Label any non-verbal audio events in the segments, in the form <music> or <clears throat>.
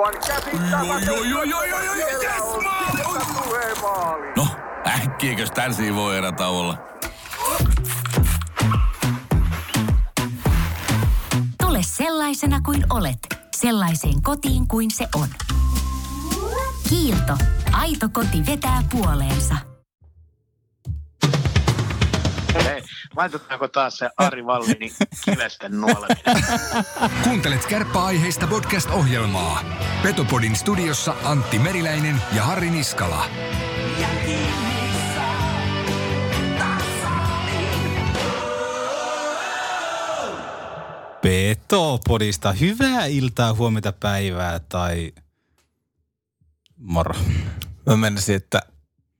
Aivan yes, maali. No, äkkiäkös tän voi erä olla? Tule sellaisena kuin olet, sellaiseen kotiin kuin se on. Kiilto. Aito koti vetää puoleensa. Hei, laitetaanko taas se Ari Vallinin kivesten nuoleminen? <laughs> Kuuntelet kärppäaiheista podcast-ohjelmaa. Petopodin studiossa Antti Meriläinen ja Harri Niskala. Petopodista. Hyvää iltaa, huomenta päivää tai moro. Mä menisin, että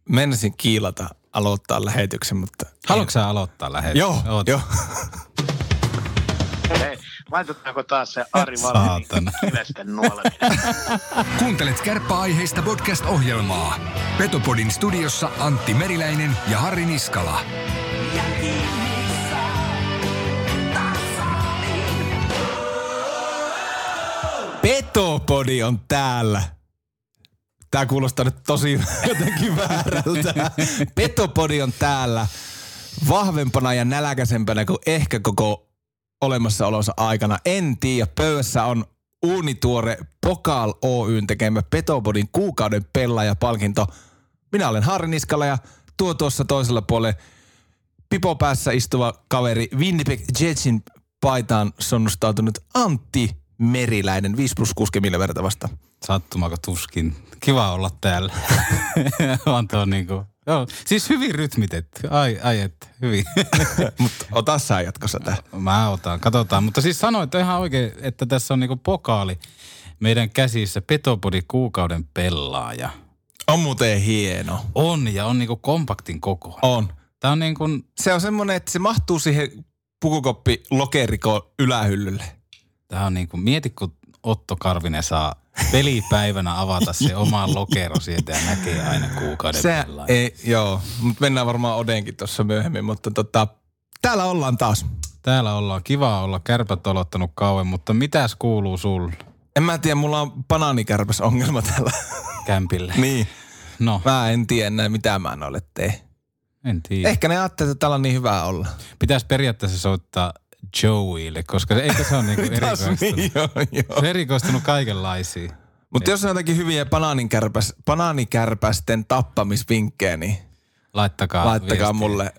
menisin kiilata aloittaa lähetyksen, mutta... Haluatko sä aloittaa lähetys? Joo, Oot- joo. Hei, laitetaanko taas se Ari Saatana. kivesten nuoleminen? <laughs> Kuuntelet kärppäaiheista podcast-ohjelmaa. Petopodin studiossa Antti Meriläinen ja Harri Niskala. Petopodi on täällä. Tää kuulostaa nyt tosi <laughs> jotenkin väärältä. Petopodi on täällä vahvempana ja näläkäsempänä kuin ehkä koko olemassaolonsa aikana. En tiedä, pöydässä on uunituore Pokaal Oyn tekemä Petopodin kuukauden pelaaja-palkinto. Minä olen Harri Niskala ja tuo tuossa toisella puolella pipo päässä istuva kaveri Winnipeg Jetsin paitaan sonnustautunut Antti Meriläinen, 5 plus 6 millä verta vasta. Sattumako tuskin. Kiva olla täällä. <laughs> on tuo niinku, joo, siis hyvin rytmitetty. Ai, ai et, hyvin. <laughs> Mutta ota sä jatkossa tää. Mä otan, katsotaan. Mutta siis sanoit ihan oikein, että tässä on niinku pokaali meidän käsissä Petopodi kuukauden pelaaja. On muuten hieno. On ja on niinku kompaktin koko. On. Tää on niin kuin, Se on semmonen, että se mahtuu siihen pukukoppi lokeriko ylähyllylle. Tää on niin kuin, mieti kun Otto Karvinen saa pelipäivänä avata se oman <laughs> lokero sieltä ja näkee aina kuukauden Se ei, joo, mutta mennään varmaan Odenkin tuossa myöhemmin, mutta tota, täällä ollaan taas. Täällä ollaan kiva olla, kärpät on aloittanut kauan, mutta mitäs kuuluu sulle En mä tiedä, mulla on banaanikärpäs ongelma täällä. kämpille? <laughs> niin. No, Mä en tiedä enää, mitä mä noille tee. en tiedä. Ehkä ne ajattelee, että täällä on niin hyvä olla. Pitäisi periaatteessa soittaa Joeylle, koska eikö se ole niinku <laughs> erikoistunut? niin, joo, joo. Se on erikoistunut kaikenlaisiin. Mutta jos on jotakin hyviä banaanikärpäs, banaanikärpästen tappamisvinkkejä, niin Laittakaa, laittakaa viestiä. mulle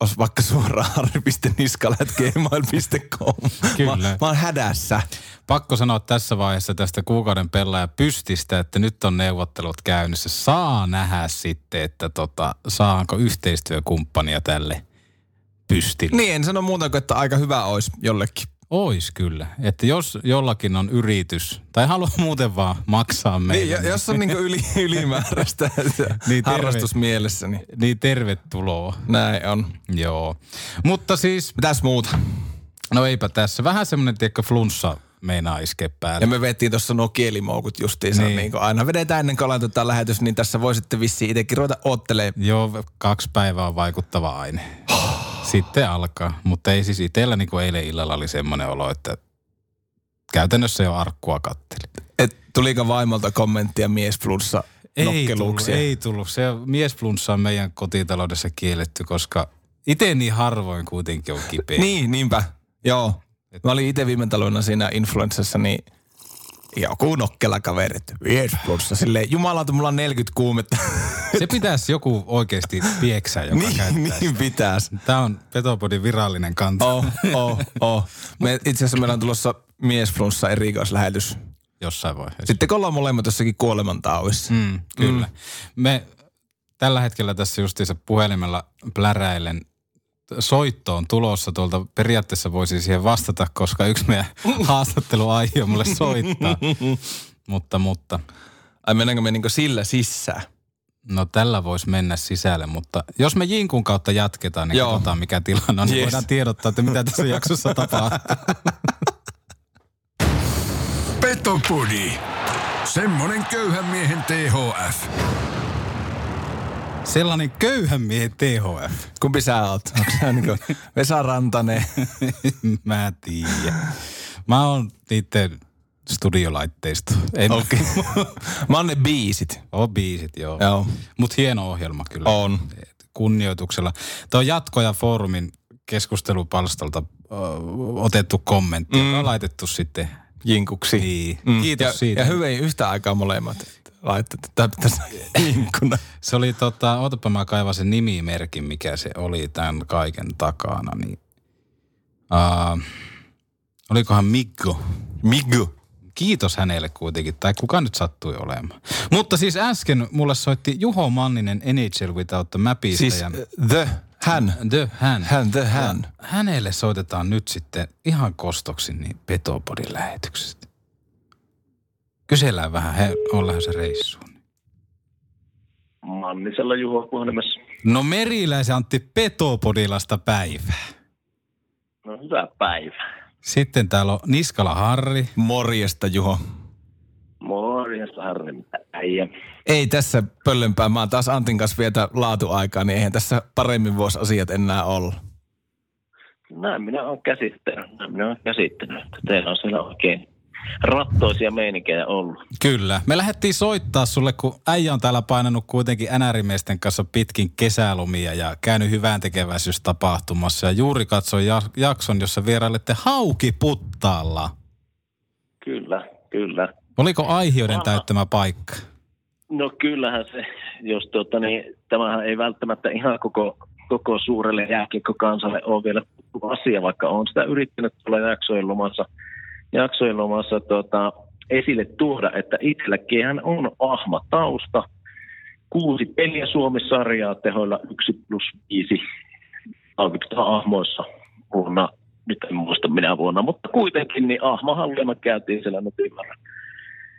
os vaikka suoraan harri.niskala.gmail.com. Kyllä. Mä, mä oon hädässä. Pakko sanoa tässä vaiheessa tästä kuukauden pelaaja pystistä, että nyt on neuvottelut käynnissä. Saa nähdä sitten, että tota, saanko yhteistyökumppania tälle pystille. Niin, en sano muuta kuin, että aika hyvä olisi jollekin. Ois kyllä. Että jos jollakin on yritys tai haluaa muuten vaan maksaa meille, Niin, jo- jos on niinku yli, <laughs> ylimääräistä Niin, niin, harrastusmielessä, niin niin tervetuloa. näin on. Joo. Mutta siis, Mitäs muuta? no eipä tässä. Vähän semmoinen, tiedätkö, flunssa meinaa iskeä päälle. Ja me vettiin tuossa nuo kielimoukut justiinsa, Niin. niin. niin aina vedetään ennen kuin aloitetaan lähetys, niin tässä voi sitten vissiin itsekin ruveta oottelemaan. Joo, kaksi päivää on vaikuttava aine. Sitten alkaa. Mutta ei siis itsellä niin kuin eilen illalla oli semmoinen olo, että käytännössä jo arkkua katteli. Et tuliko vaimolta kommenttia miesflunssa Ei tullut, ei tullut. Se miesflunssa on meidän kotitaloudessa kielletty, koska itse niin harvoin kuitenkin on kipeä. Niin, niinpä. Joo. Mä olin itse viime talvena siinä influenssassa, niin joku nokkela kaveri, että miesflunssa. Silleen, jumalauta, mulla on 40 kuumetta. Se pitäisi joku oikeasti pieksää, joka niin, käyttää niin pitäisi. Tämä on Petopodin virallinen kanta Oh, oh, oh. Me, itse asiassa meillä on tulossa miesflunssa erikoislähetys. jossain vaiheessa. Sitten kun ollaan molemmat jossakin kuolemantauissa. Mm. Mm, kyllä. Mm. Me tällä hetkellä tässä justiinsa puhelimella pläräilen soitto on tulossa tuolta. Periaatteessa voisi siihen vastata, koska yksi meidän <laughs> haastatteluaihe on mulle soittaa. mutta, mutta, Ai mennäänkö me niinku sillä sisään? no tällä voisi mennä sisälle, mutta jos me Jinkun kautta jatketaan, niin Joo. katsotaan mikä tilanne on, niin Yes. voidaan tiedottaa, että mitä tässä jaksossa tapahtuu. <laughs> Petopodi. Semmonen köyhän miehen THF. Sellainen köyhän miehen THF. Kumpi sä oot? Onko sä niinku Vesa Rantanen? <laughs> Mä tiedän. Mä oon niiden studiolaitteisto. Ei Okei. Mä oon ne biisit. Ole biisit, joo. Joo. Mutta hieno ohjelma kyllä. On. Kunnioituksella. Tuo jatko- ja foorumin keskustelupalstalta ö, otettu kommentti, mm. joka on laitettu sitten. Jinkuksi. Niin. Kiitos ja, siitä. Ja hyvin yhtä aikaa molemmat laitettu. Tämä pitäisi <laughs> jinkuna. Se oli tota, ootapa mä kaivan sen nimimerkin, mikä se oli tämän kaiken takana. Niin, uh, olikohan Mikko? Migu. Kiitos hänelle kuitenkin, tai kuka nyt sattui olemaan. Mutta siis äsken mulle soitti Juho Manninen NHL Without the Mapista. Siis ja äh, the, hän. The hän. Hän, the hän. Ja hänelle soitetaan nyt sitten ihan kostoksi niin Petopodin lähetyksestä. Kysellään vähän, he, on lähdössä reissuun. Mannisella Juho puhelimessa. No Meriläisen Antti Petopodilasta päivää. No hyvää päivää. Sitten täällä on Niskala Harri. Morjesta Juho. Morjesta Harri, mitä äijä. Ei tässä pöllönpää. Mä oon taas Antin kanssa vietä laatuaikaa, niin eihän tässä paremmin voisi asiat enää olla. Näin minä olen käsittänyt. Näin minä olen käsittänyt, että teillä on siellä oikein rattoisia meininkejä ollut. Kyllä. Me lähdettiin soittaa sulle, kun äijä on täällä painanut kuitenkin NR-miesten kanssa pitkin kesälomia ja käynyt hyvään tekeväisyystapahtumassa. Ja juuri katsoin ja- jakson, jossa vierailette Haukiputtaalla. Kyllä, kyllä. Oliko aihioiden Aha. täyttämä paikka? No kyllähän se, jos tuota, niin, tämähän ei välttämättä ihan koko, koko suurelle jääkiekkokansalle ole vielä asia, vaikka on sitä yrittänyt tulla jaksojen lomassa, jaksojen lomassa tuota, esille tuoda, että itselläkin on ahma tausta. Kuusi peliä Suomi-sarjaa tehoilla 1 plus 5 palkitaan ahmoissa vuonna, nyt en muista minä vuonna, mutta kuitenkin niin ahmahallilla käytiin siellä Nutivaran,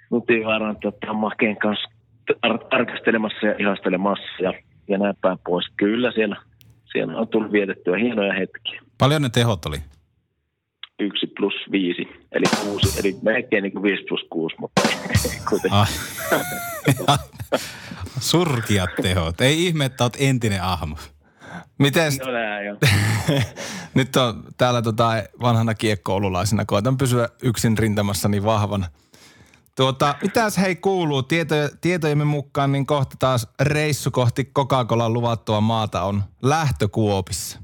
Nutivaran tota, Makeen kanssa tar- tarkastelemassa ja ihastelemassa ja, ja näin päin pois. Kyllä siellä, siellä on tullut vietettyä hienoja hetkiä. Paljon ne tehot oli? 1 plus 5, eli 6, eli melkein niin kuin 5 plus 6, mutta ei <laughs> kuitenkin. Ah. <laughs> Surkiat tehot. Ei ihme, että oot entinen ahmo. Mites, No jo. <laughs> nyt on täällä tota vanhana kiekkoululaisena, koitan pysyä yksin rintamassa niin vahvana. Tuota, mitäs hei kuuluu? Tietoja, tietojemme mukaan niin kohta taas reissu kohti Coca-Colan luvattua maata on lähtökuopissa.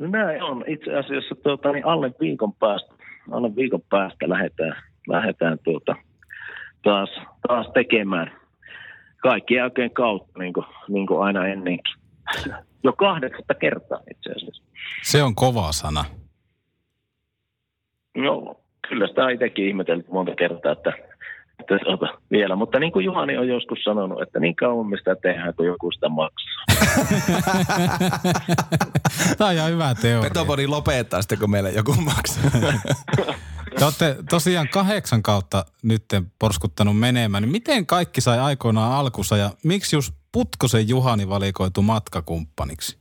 No näin on. Itse asiassa tuota, niin alle viikon päästä, alle viikon päästä lähdetään, lähdetään tuota, taas, taas tekemään kaikki oikein kautta, niin kuin, niin kuin aina ennenkin. Jo kahdeksatta kertaa itse asiassa. Se on kova sana. Joo, kyllä sitä on itsekin ihmetellyt monta kertaa, että, että tuota, vielä. Mutta niin kuin Juhani on joskus sanonut, että niin kauan me sitä tehdään, kun joku sitä maksaa. <laughs> Tämä on ihan hyvä teoria. Petopodi lopettaa sitten, kun meille joku maksaa. <laughs> Te olette tosiaan kahdeksan kautta nytten porskuttanut menemään. Niin miten kaikki sai aikoinaan alkusa ja miksi just Putkosen Juhani valikoitu matkakumppaniksi?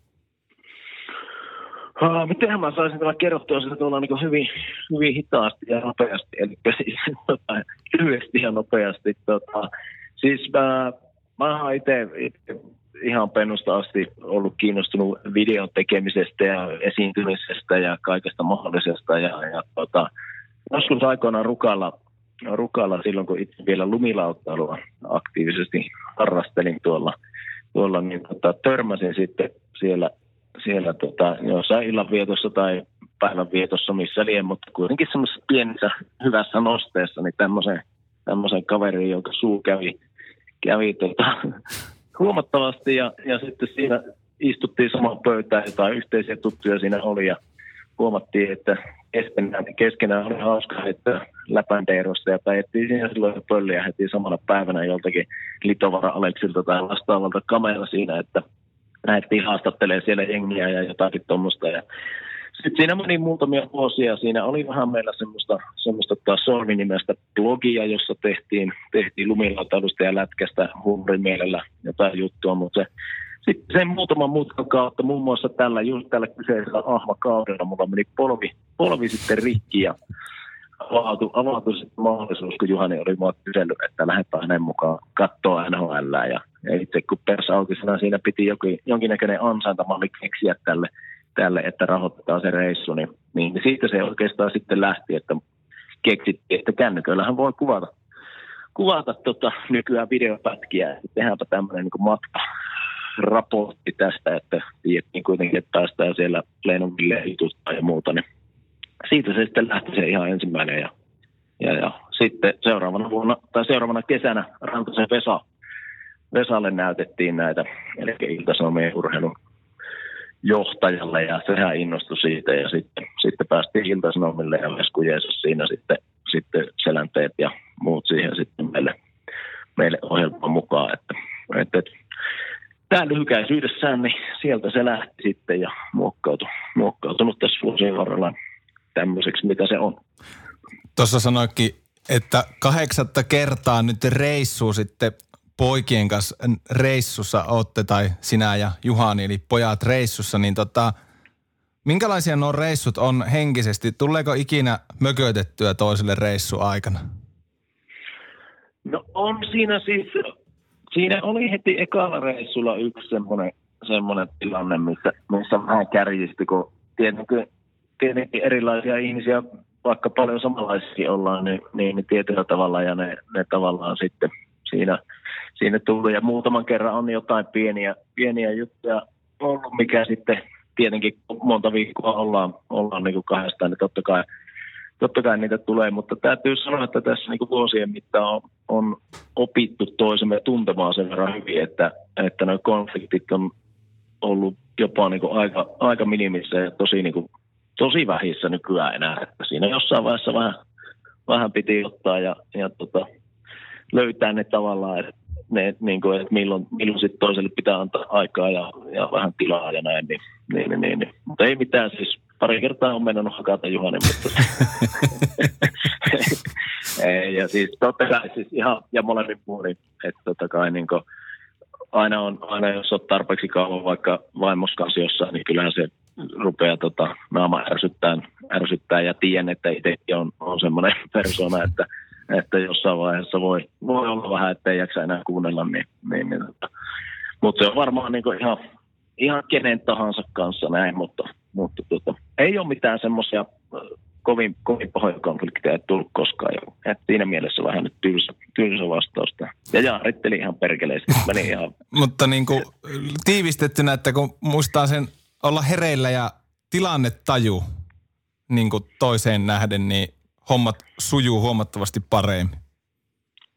Uh, mitenhän mä saisin tämän kerrottua sitä tuolla niin hyvin, hyvin hitaasti ja nopeasti, eli siis lyhyesti ja nopeasti. Tota, siis mä, mä oon itse ihan pennusta asti ollut kiinnostunut videon tekemisestä ja esiintymisestä ja kaikesta mahdollisesta. Ja, ja tota, joskus aikoinaan Rukalla, Rukalla silloin, kun itse vielä lumilauttailua aktiivisesti harrastelin tuolla, tuolla niin tota, törmäsin sitten siellä siellä tota, jossain illanvietossa tai päivänvietossa, missä liian, mutta kuitenkin semmoisessa pienessä hyvässä nosteessa, niin tämmöisen, tämmöisen kaverin, jonka suu kävi, kävi tota, <laughs> huomattavasti ja, ja sitten siinä istuttiin samaan pöytään, jotain yhteisiä tuttuja siinä oli ja huomattiin, että keskenään, keskenään oli hauska, että läpändeerosta ja päihettiin siinä silloin pölliä heti samana päivänä joltakin Litovara Aleksilta tai vastaavalta kamera siinä, että lähdettiin haastattelemaan siellä jengiä ja jotakin tuommoista. Sitten siinä meni muutamia vuosia. Siinä oli vähän meillä semmoista, semmoista taas Solmi-nimestä blogia, jossa tehtiin, tehtiin lumilautailusta ja lätkästä huumorimielellä jotain juttua, mutta sitten sen muutaman mutkan kautta, muun muassa tällä, just tällä kyseisellä ahmakaudella, mulla meni polvi, polvi sitten rikki ja avautui, avautui sitten mahdollisuus, kun Juhani oli mua kysellyt, että lähdetään hänen mukaan katsoa NHL. Ja, ja itse kun persautisena siinä piti jokin, jonkinnäköinen ansaintamalli keksiä tälle, tälle, että rahoitetaan se reissu, niin, niin siitä se oikeastaan sitten lähti, että keksittiin, että kännyköillähän voi kuvata, kuvata tota, nykyään videopätkiä. Tehdäänpä tämmöinen niin matkaraportti tästä, että tiedettiin kuitenkin, että päästään siellä Leenonville ja muuta. Niin siitä se sitten lähti se ihan ensimmäinen. Ja, ja, ja sitten seuraavana vuonna, tai seuraavana kesänä Rantasen Vesa, Vesalle näytettiin näitä, eli Ilta-Sanomien urheilun johtajalle ja sehän innostui siitä ja sitten, sitten päästiin Ilta-Sanomille ja Vesku Jeesus siinä sitten, sitten selänteet ja muut siihen sitten meille, meille ohjelmaan mukaan, että, että, että tämä lyhykäisyydessään, niin sieltä se lähti sitten ja muokkautui, muokkautunut tässä vuosien varrella tämmöiseksi, mitä se on. Tuossa sanoikin, että kahdeksatta kertaa nyt reissu sitten poikien kanssa reissussa olette, tai sinä ja Juhani, eli pojat reissussa, niin tota, minkälaisia nuo reissut on henkisesti? Tuleeko ikinä mökötettyä toiselle reissu aikana? No on siinä siis, siinä oli heti ekalla reissulla yksi semmoinen, semmoinen tilanne, missä, missä vähän kärjisti, kun tietenkin, tietenkin erilaisia ihmisiä, vaikka paljon samanlaisia ollaan, niin, niin, niin tietyllä tavalla ja ne, ne tavallaan sitten siinä – siinä tullut. Ja muutaman kerran on jotain pieniä, pieniä juttuja ollut, mikä sitten tietenkin monta viikkoa ollaan, ollaan niin kuin niin totta kai, totta kai niitä tulee, mutta täytyy sanoa, että tässä niin kuin vuosien mittaan on, on opittu toisemme tuntemaan sen verran hyvin, että, että nuo konfliktit on ollut jopa niin kuin aika, aika minimissä ja tosi, niin kuin, tosi vähissä nykyään enää, että siinä jossain vaiheessa vähän, vähän piti ottaa ja, ja tota, löytää ne tavallaan, että ne, niin kuin, että milloin, milloin sitten toiselle pitää antaa aikaa ja, ja vähän tilaa ja näin. Niin, niin, niin, niin, niin. Mutta ei mitään siis. Pari kertaa on mennyt hakata Juhani, mutta... <laughs> ja siis totta kai siis ihan, ja molemmin puolin, että totta kai niin kuin, aina, on, aina jos olet tarpeeksi kauan vaikka vaimos kanssa jossain, niin kyllähän se rupeaa tota, naama ärsyttää, ärsyttää ja tiedän, että itsekin on, on semmoinen <laughs> persona, että että jossain vaiheessa voi, voi olla vähän, ettei jaksa enää kuunnella, niin, niin, niin tota. mutta se on varmaan niin ihan, ihan kenen tahansa kanssa näin, mutta, mutta tota, ei ole mitään semmoisia kovin, kovin pahoja konflikteja ei tullut koskaan. Jo. Et siinä mielessä vähän nyt tylsä, tylsä vastausta. Ja jaaritteli ihan perkeleesti. Meni ihan... <laughs> Mutta niin kuin tiivistettynä, että kun muistaa sen olla hereillä ja tilannetaju niin kuin toiseen nähden, niin hommat sujuu huomattavasti paremmin.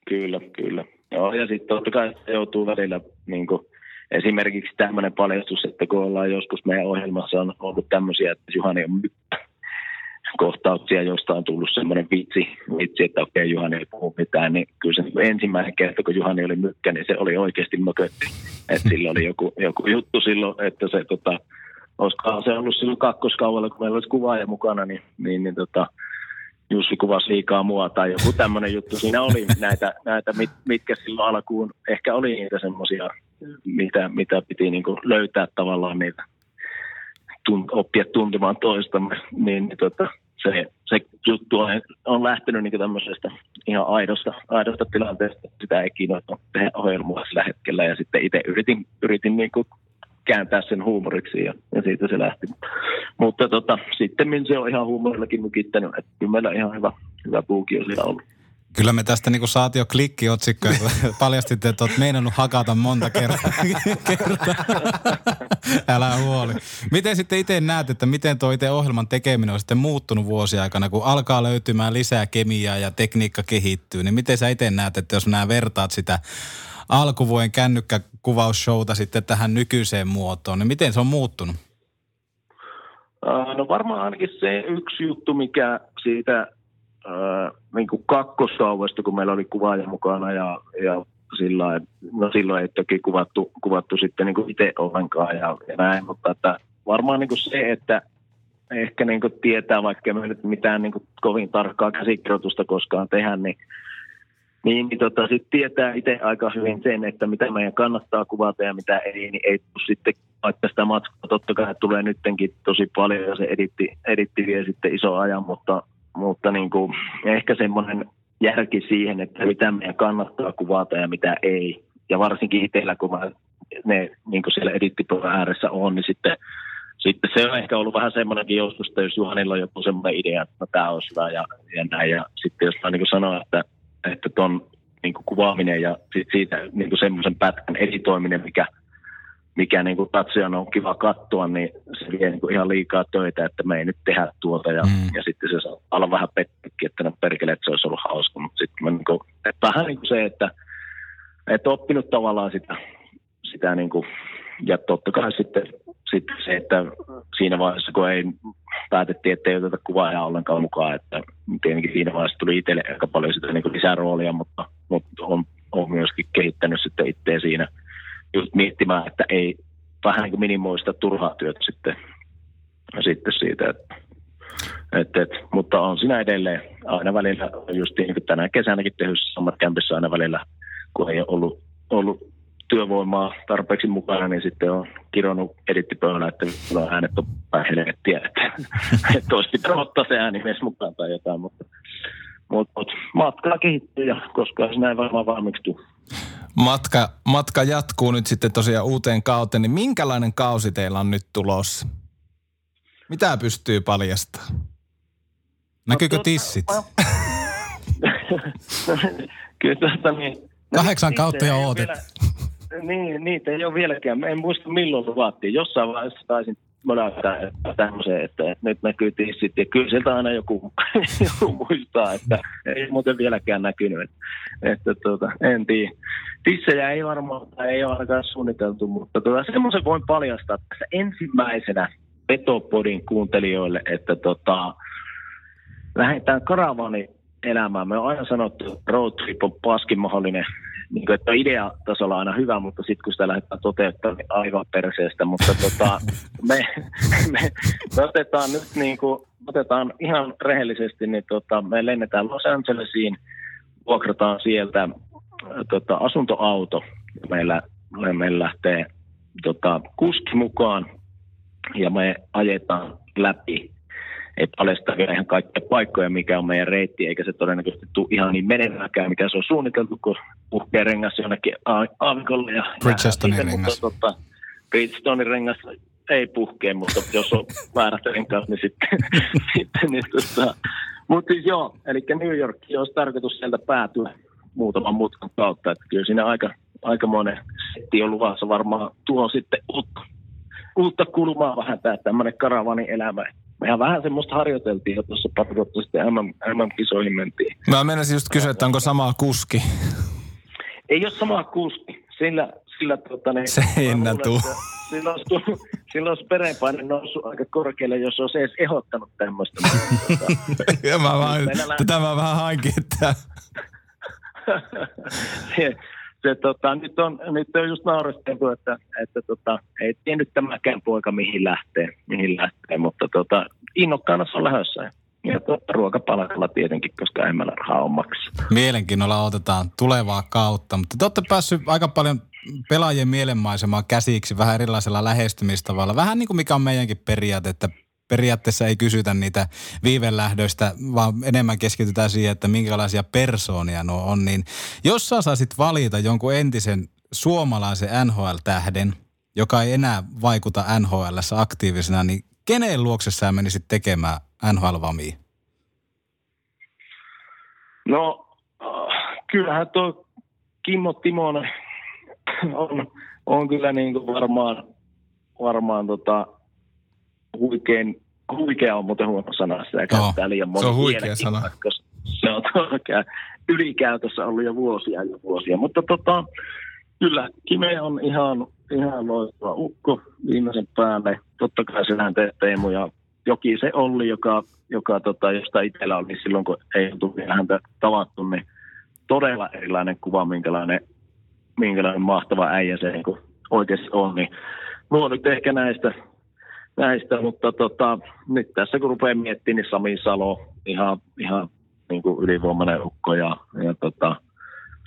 Kyllä, kyllä. Joo, ja sitten totta kai joutuu välillä niin kuin, esimerkiksi tämmöinen paljastus, että kun ollaan joskus meidän ohjelmassa on ollut tämmöisiä, että Juhani on kohtauksia, josta on tullut semmoinen vitsi, vitsi että okei, Juhani ei puhu mitään, niin kyllä se ensimmäinen kerta, kun Juhani oli mykkä, niin se oli oikeasti mökötti. Että sillä oli joku, joku juttu silloin, että se tota, olisikohan se ollut silloin kakkoskaudella, kun meillä olisi kuvaaja mukana, niin, niin, niin tota, Jussi kuvasi liikaa mua tai joku tämmöinen juttu. Siinä oli näitä, näitä mit, mitkä silloin alkuun, ehkä oli niitä semmoisia, mitä, mitä piti niin kuin löytää tavallaan niitä, tunt, oppia tuntemaan toistamme, niin, niin tota, se, se juttu on, on lähtenyt niin tämmöisestä ihan aidosta, aidosta tilanteesta. Sitä ei kiinnosta tehdä ohjelmaa sillä hetkellä ja sitten itse yritin, yritin niin kuin kääntää sen huumoriksi ja, ja siitä se lähti. Mutta tota, sitten se on ihan huumorillakin mykittänyt, että kyllä meillä ihan hyvä, hyvä puuki on siellä ollut. Kyllä me tästä niinku saatiin jo klikkiotsikko, kun <laughs> paljastitte, että olet meinannut hakata monta <laughs> kertaa. Älä huoli. Miten sitten itse näet, että miten tuo itse ohjelman tekeminen on sitten muuttunut vuosia aikana, kun alkaa löytymään lisää kemiaa ja tekniikka kehittyy, niin miten sä itse näet, että jos nämä vertaat sitä alkuvuoden kännykkäkuvausshowta sitten tähän nykyiseen muotoon, niin miten se on muuttunut? No varmaan ainakin se yksi juttu, mikä siitä äh, niin kuin kun meillä oli kuvaaja mukana ja, ja sillä no silloin ei toki kuvattu, kuvattu sitten niin kuin itse ollenkaan ja, ja näin, mutta että varmaan niin kuin se, että ehkä niin kuin tietää, vaikka me nyt mitään niin kuin kovin tarkkaa käsikirjoitusta koskaan tehdä, niin niin, niin tota, sit tietää itse aika hyvin sen, että mitä meidän kannattaa kuvata ja mitä ei, niin ei sitten, vaikka sitä matkaa totta kai tulee nyttenkin tosi paljon ja se editti, editti vie sitten iso ajan, mutta, mutta niin kuin, ehkä semmoinen järki siihen, että mitä meidän kannattaa kuvata ja mitä ei. Ja varsinkin itsellä, kun mä ne niin kuin siellä edittipöydän ääressä on, niin sitten sitten se on ehkä ollut vähän semmoinenkin joskus, että jos Juhanilla on joku semmoinen idea, että no, tämä olisi hyvä ja, ja näin. Ja sitten jos mä niin sanoa, että, että ton niin kuin kuvaaminen ja sit siitä niin kuin semmoisen pätkän editoiminen, mikä, mikä niin kuin katsojan on kiva katsoa, niin se vie niin kuin ihan liikaa töitä, että me ei nyt tehdä tuota. Ja, mm. ja sitten se saa olla vähän pettykin, että no perkele, että se olisi ollut hauska. Mutta sitten niin kuin, että vähän niin kuin se, että, että oppinut tavallaan sitä, sitä niin kuin, ja totta kai sitten, sitten se, että siinä vaiheessa, kun ei päätettiin, että ei oteta kuvaajaa ollenkaan mukaan, että tietenkin siinä vaiheessa tuli itselle aika paljon sitä niin kuin lisää roolia, mutta, mutta on, on myöskin kehittänyt sitten itseä siinä just miettimään, että ei vähän niin minimoista turhaa työtä sitten, sitten siitä, että et, et, mutta on siinä edelleen aina välillä, just niin kuin tänä kesänäkin tehyssä Summer Campissa aina välillä, kun ei ole ollut, ollut työvoimaa tarpeeksi mukana, niin sitten on kironnut edittipöydällä, että on äänet on päin helvettiä, että, <laughs> että olisi pitänyt ottaa se ääni myös mukaan tai jotain, mutta, mutta, mutta matkaa kehittyy ja koska se näin varmaan valmiiksi Matka, matka jatkuu nyt sitten tosiaan uuteen kauteen, niin minkälainen kausi teillä on nyt tulossa? Mitä pystyy paljastamaan? Näkyykö tissit? <laughs> <laughs> Kyllä tuota niin. Kahdeksan kautta jo ootet. Niin, niitä ei ole vieläkään. En muista milloin luvattiin. Jossain vaiheessa taisin möläyttää tämmöiseen, että nyt näkyy tissit. Ja kyllä sieltä aina joku, <laughs> joku muistaa, että ei muuten vieläkään näkynyt. Että, tuota, en tiedä. Tissejä ei varmaan, ei ole ainakaan suunniteltu, mutta tuota, semmoisen voin paljastaa tässä ensimmäisenä Petopodin kuuntelijoille, että tota, lähdetään karavani elämään. Me on aina sanottu, että road trip on paskin mahdollinen niin kuin, että ideatasolla aina hyvä, mutta sitten kun sitä lähdetään toteuttamaan, niin aivan perseestä. Mutta tota, <laughs> me, me, me, otetaan nyt niin kuin, otetaan ihan rehellisesti, niin tota, me lennetään Los Angelesiin, vuokrataan sieltä tota, asuntoauto. Meillä, meillä lähtee tota, kuski mukaan ja me ajetaan läpi ei paljasta vielä ihan kaikkia paikkoja, mikä on meidän reitti, eikä se todennäköisesti tule ihan niin menevääkään, mikä se on suunniteltu, kun puhkee rengas jonnekin aavikolle. Ja, Bridgestonin ja, rengas. Mutta, tota, Bridgestonin rengas ei puhkee, mutta jos on <laughs> väärät renkaat, niin sitten, <laughs> sitten niin tota, mutta siis joo, eli New York olisi tarkoitus sieltä päätyä muutaman mutkan kautta, että kyllä siinä aika, aika monen setti on luvassa varmaan tuo sitten uutta, uutta kulmaa vähän tämä tämmöinen karavanin elämä, mehän vähän semmoista harjoiteltiin jo tuossa pari vuotta sitten MM, MM-kisoihin mentiin. Mä menisin just kysyä, että onko sama kuski? Ei ole sama kuski. Sillä, sillä tota, niin, se ei enää tuu. Silloin olisi, silloin olisi verenpaine noussut aika korkealle, jos olisi edes ehdottanut tämmöistä. <laughs> mä vaan, tätä mä vähän hankin, että... <laughs> se, tota, nyt, on, nyt on just nauresteltu, että, että tota, ei tiennyt tämäkään poika mihin lähtee, mihin lähtee mutta tota, innokkaana se on lähdössä. Ja tuota, ruokapalkalla tietenkin, koska meillä rahaa on maksaa. Mielenkiinnolla otetaan tulevaa kautta, mutta te olette päässyt aika paljon pelaajien mielenmaisemaan käsiksi vähän erilaisella lähestymistavalla. Vähän niin kuin mikä on meidänkin periaate, että periaatteessa ei kysytä niitä viivelähdöistä, vaan enemmän keskitytään siihen, että minkälaisia persoonia nuo on. Niin jos sä saisit valita jonkun entisen suomalaisen NHL-tähden, joka ei enää vaikuta nhl aktiivisena, niin kenen luokse sä menisit tekemään NHL-vamia? No, kyllähän tuo Kimmo Timonen on, on kyllä niin kuin varmaan, varmaan tota, huikein, huikea on muuten huono sana, sitä käyttää liian moni Se on huikea sana. Koska se on tosiaan ylikäytössä ollut jo vuosia ja vuosia. Mutta tota, kyllä Kime on ihan, ihan loistava ukko viimeisen päälle. Totta kai se lähtee Teemu ja Joki se Olli, joka, joka tota, josta itsellä oli silloin, kun ei ollut vielä häntä tavattu, niin todella erilainen kuva, minkälainen, minkälainen mahtava äijä se niin oikeasti on. Niin, on nyt ehkä näistä näistä, mutta tota, nyt tässä kun rupeaa miettimään, niin Sami Salo, ihan, ihan niin kuin ylivoimainen ukko ja, ja tota,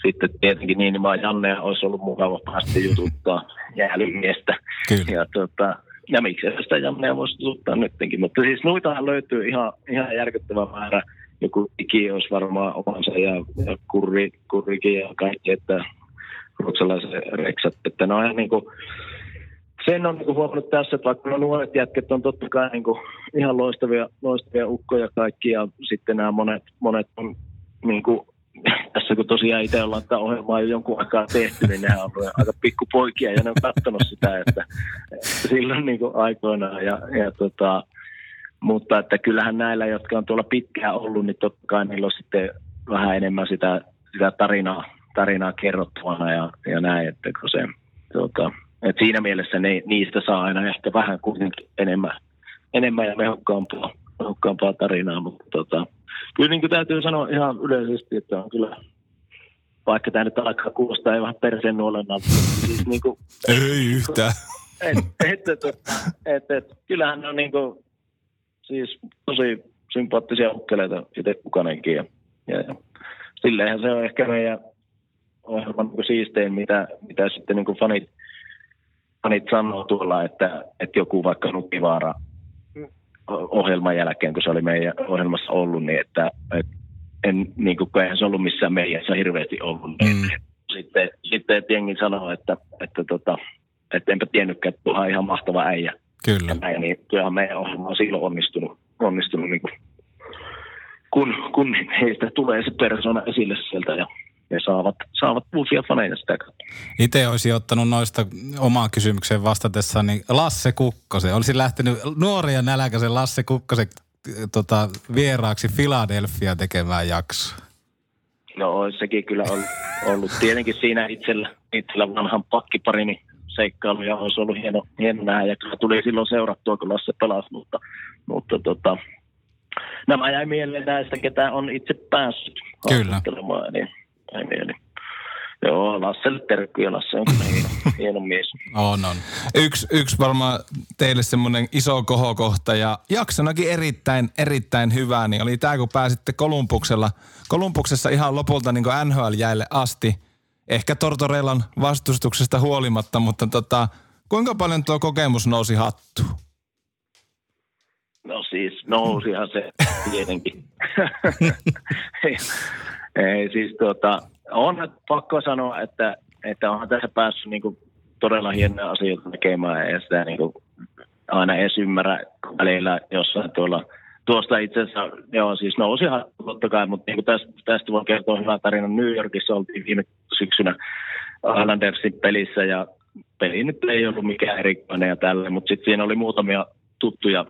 sitten tietenkin niin, niin Janne olisi ollut mukava päästä jututtaa <laughs> jäälymiestä. Kyllä. Ja, tota, ja miksi sitä Jannea voisi jututtaa nytkin. Mutta siis noitahan löytyy ihan, ihan järkyttävä määrä. Joku Iki olisi varmaan omansa ja, ja kurri, kurrikin ja kaikki, että ruotsalaiset reksat. Että ne on ihan niin kuin, sen on niin huomannut tässä, että vaikka nuo nuoret jätket on totta kai niin kuin ihan loistavia, loistavia ukkoja kaikki ja sitten nämä monet, monet on niin kuin, <laughs> tässä kun tosiaan itse ollaan tätä ohjelmaa jo jonkun aikaa tehty, niin nehän on aika pikkupoikia ja ne on katsonut sitä, että, että silloin niin kuin aikoinaan ja, ja tota, mutta että kyllähän näillä, jotka on tuolla pitkään ollut, niin totta kai niillä on sitten vähän enemmän sitä, sitä tarinaa, tarinaa kerrottavana ja, ja näin, että kun se, tota, et siinä mielessä ne, niistä saa aina ehkä vähän kuitenkin enemmän, enemmän ja mehokkaampaa, mehokkaampaa tarinaa, mutta tota, kyllä niin kuin täytyy sanoa ihan yleisesti, että on kyllä, vaikka tämä nyt alkaa kuulostaa vähän perseen nuolennalta, siis niin kuin, Ei yhtään. et, et, et, et, et, kyllähän ne on niin kuin, siis tosi sympaattisia ukkeleita itse kukanenkin. Ja, ja, ja silleenhän se on ehkä meidän ohjelman niin siistein, mitä, mitä sitten niin kuin fanit, fanit sanoo tuolla, että, että joku vaikka Nukkivaara ohjelman jälkeen, kun se oli meidän ohjelmassa ollut, niin että, että en, niin kuin, kun eihän se ollut missään meijässä hirveästi ollut. Niin Mm. Sitten, sitten että jengi sanoo, että, että, tota, että enpä tiennytkään, että tuohan ihan mahtava äijä. Kyllä. Ja näin, niin kyllähän meidän ohjelma on silloin onnistunut, onnistunut niin kuin, kun, kun heistä tulee se persona esille sieltä ja ne saavat, saavat uusia faneja sitä kautta. Itse olisin ottanut noista omaan kysymykseen vastatessa, niin Lasse Kukkosen. Olisin lähtenyt nuoria ja nälkäisen Lasse Kukkosen tota, vieraaksi Philadelphia tekemään jaksoa. No olisi sekin kyllä ollut, ollut. Tietenkin siinä itsellä, itsellä vanhan pakkiparini seikkailuja olisi ollut hieno, hieno nähdä. Ja kyllä tuli silloin seurattua, kun Lasse pelasi, mutta, mutta tota, nämä jäi mieleen näistä, ketä on itse päässyt Kyllä. Niin, mieleen. Joo, Lasselle terkkuja. Lasse on hieno, <laughs> hieno mies. On, on. Yksi, yksi varmaan teille semmoinen iso kohokohta ja jaksonakin erittäin, erittäin hyvä, niin oli tämä, kun pääsitte Kolumbuksella, Kolumbuksessa ihan lopulta niin NHL-jäille asti, ehkä Tortorellan vastustuksesta huolimatta, mutta tota, kuinka paljon tuo kokemus nousi hattuun? No siis nousihan se tietenkin. <laughs> <laughs> ei, siis tuota, on pakko sanoa, että, että onhan tässä päässyt niinku todella hienoja asioita tekemään ja sitä niinku aina edes ymmärrä välillä jossain tuolla Tuosta itse asiassa, joo siis nousihan totta kai, mutta niin tästä, tästä voi kertoa hyvä tarina. New Yorkissa oltiin viime syksynä Islandersin pelissä ja peli nyt ei ollut mikään erikoinen ja tälle, mutta sitten siinä oli muutamia tuttuja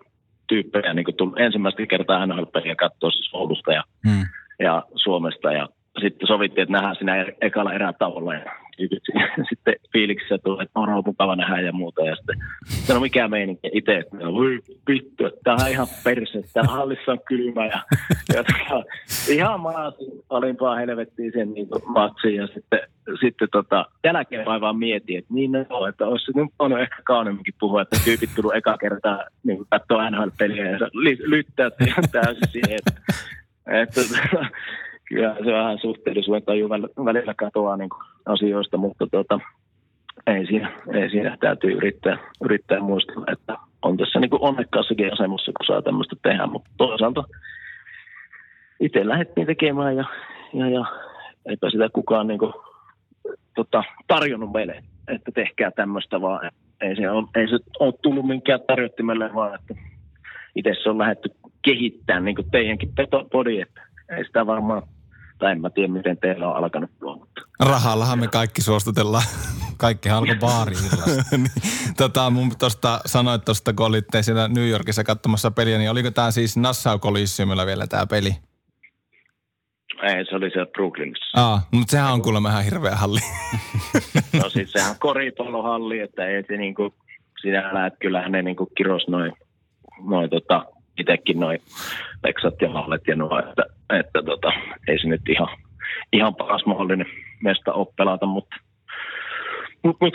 tyyppejä niin kuin tullut ensimmäistä kertaa NHL-peliä katsoa siis Oulusta ja, Hmm. Ja Suomesta ja sitten sovittiin, että nähdään siinä e- ekalla erätauolla ja tyypit siinä <laughs> sitten fiiliksissä tuli, että on mukava nähdä ja muuta. Ja sitten sanoi mikä meininki itse, että voi vittu, että tämä on ihan perse, täällä hallissa on kylmä ja, <laughs> ja tota, ihan maasin alimpaa helvettiin sen niin matsiin ja sitten, sitten tota, jälkeen vaan vaan mietin, että niin no, että olisi nyt on ehkä kaunemminkin puhua, että tyypit tullut eka kertaa niin katsoa NHL-peliä ja ly- lyttää ihan täysin siihen, että, että <laughs> kyllä se vähän suhteellisuuden taju väl- välillä katoaa niin asioista, mutta tota, ei siinä, ei siinä täytyy yrittää, yrittää muistella, että on tässä niin onnekkaassakin asemassa, kun saa tämmöistä tehdä, mutta toisaalta itse lähdettiin tekemään ja, ja, ja eipä sitä kukaan niin kuin, tota, tarjonnut meille, että tehkää tämmöistä vaan. Ei se, ole, ei se ole tullut minkään tarjottimelle, vaan että itse se on lähdetty kehittämään niin kuin teidänkin petopodi, että ei sitä varmaan, tai en mä tiedä miten teillä on alkanut tuo, mutta Rahallahan me kaikki suostutellaan. <laughs> Kaikki alkoi baari <laughs> niin, tota, mun tuosta sanoit tuosta, kun olitte siellä New Yorkissa katsomassa peliä, niin oliko tämä siis Nassau Coliseumilla vielä tämä peli? ei, se oli siellä Brooklynissa. Aa, mutta sehän on kuulemma ihan hirveä halli. <laughs> No siis sehän on koripallohalli, että ei se niinku, sinällään, että kyllähän ne niinku kiros noin, noi tota, itekin noin Leksat ja Mallet ja nuo, että, että tota, ei se nyt ihan, ihan paras mahdollinen mesta ole pelata, mutta mut, mut,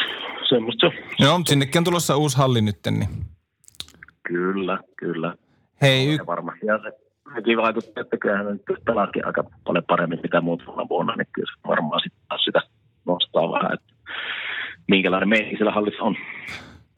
semmoista se. Joo, mutta sinnekin on tulossa uusi halli nytten, niin. Kyllä, kyllä. Hei, y- varmasti ja se sekin vaikuttaa, että kyllähän nyt pelaakin aika paljon paremmin mitä muut vuonna vuonna, niin kyllä se varmaan sitten sitä nostaa vähän, että minkälainen meininki siellä hallissa on.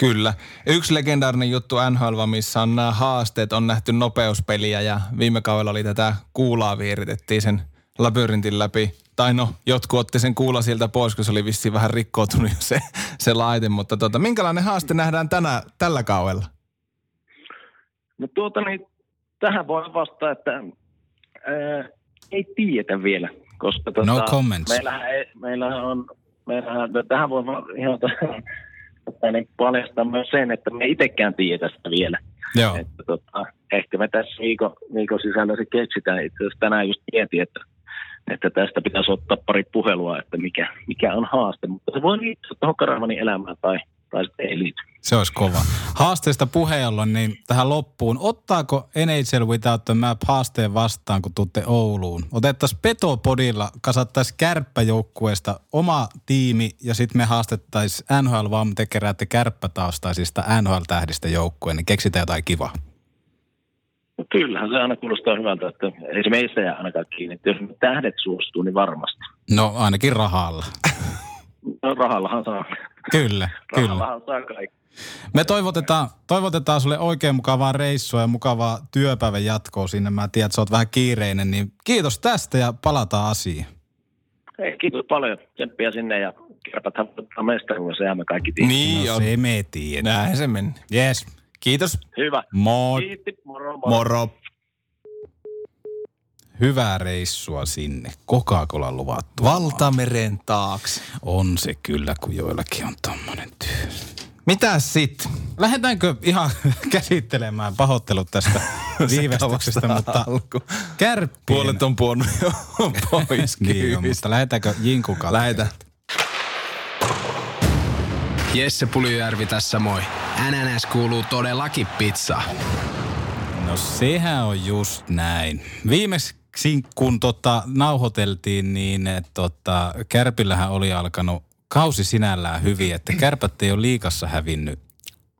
Kyllä. Yksi legendaarinen juttu NHL, missä on nämä haasteet, on nähty nopeuspeliä ja viime kaudella oli tätä kuulaa vieritettiin sen labyrintin läpi Tai no, jotkut otti sen kuulla sieltä pois, kun se oli vissiin vähän rikkoutunut jo se, se laite. Mutta tota, minkälainen haaste nähdään tänä, tällä kaudella? No tuota niin, tähän voi vastata, että ää, ei tiedetä vielä, koska tuota, No comments. Meillähän, ei, meillähän on, meillähän, tähän voi ihan tota, niin paljastaa myös sen, että me itsekään tiedä sitä vielä. Joo. Että, tota, ehkä me tässä viikon, viikon sisällä se keksitään. Itse asiassa tänään just mietin, että, että tästä pitäisi ottaa pari puhelua, että mikä, mikä on haaste. Mutta se voi liittyä tuohon Karavanin elämään tai, tai sitten ei liity. Se olisi kova. Haasteesta puheen ollen, niin tähän loppuun. Ottaako NHL Without the Map haasteen vastaan, kun tuutte Ouluun? Otettaisiin Petopodilla, kasattaisiin kärppäjoukkueesta oma tiimi ja sitten me haastettaisiin NHL vaan te keräätte kärppätaustaisista NHL-tähdistä joukkueen, niin keksitään jotain kivaa. No kyllähän se aina kuulostaa hyvältä, että ei se meistä jää ainakaan kiinni. Että jos me tähdet suostuu, niin varmasti. No ainakin rahalla. No rahallahan saa. Kyllä, kyllä. Rahallahan saa kaikki. Me toivotetaan, toivotetaan sulle oikein mukavaa reissua ja mukavaa työpäivän jatkoa sinne. Mä tiedän, että sä oot vähän kiireinen, niin kiitos tästä ja palataan asiaan. Hei, kiitos paljon. Tsemppiä sinne ja kärpäthän voittaa mestaruuden, sehän me kaikki tiedämme. Niin no on. se me tiedä. Näin se meni. Yes. Kiitos. Hyvä. Moi. Kiitti. Moro, moro. Moro. Hyvää reissua sinne. Coca-Cola luvattu. Valtameren taakse. On se kyllä, kun joillakin on tommonen työ. Mitäs sit? Lähdetäänkö ihan <laughs> käsittelemään pahoittelut tästä <laughs> viivästyksestä, mutta Alku. kärppien... Puolet on puonut jo <laughs> pois Niin on, mutta lähdetäänkö Jinkun kautta? Lähetä. Jesse Puljujärvi tässä moi. NNS kuuluu todellakin pizza. No sehän on just näin. Viimeksi kun tota, nauhoiteltiin, niin tota, Kärpillähän oli alkanut kausi sinällään hyvin, että kärpät ei ole liikassa hävinnyt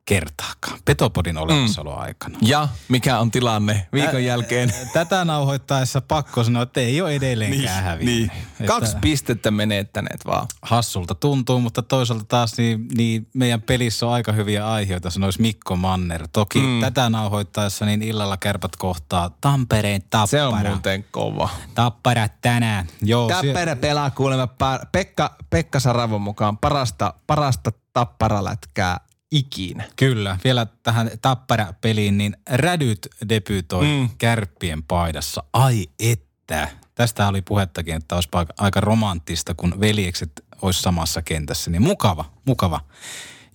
kertaakaan Petopodin olemassaoloaikana. Ja mikä on tilanne viikon jälkeen? <laughs> Tätä nauhoittaessa pakko sanoa, että ei ole edelleenkään hävinnyt. niin. Että Kaksi pistettä menettäneet vaan. hassulta tuntuu, mutta toisaalta taas niin, niin meidän pelissä on aika hyviä aiheita, sanoisi Mikko Manner. Toki mm. tätä nauhoittaessa niin illalla kärpät kohtaa Tampereen tappara. Se on muuten kova. Tappara tänään. Joo, sie- Tappara pelaa kuulemma Pekka, Pekka Saravon mukaan parasta, parasta tapparalätkää ikinä. Kyllä, vielä tähän Tappara-peliin, niin Rädyt debyytoi mm. kärppien paidassa. Ai että. Tästä oli puhettakin, että olisi aika romanttista, kun veljekset olisi samassa kentässä. Niin mukava, mukava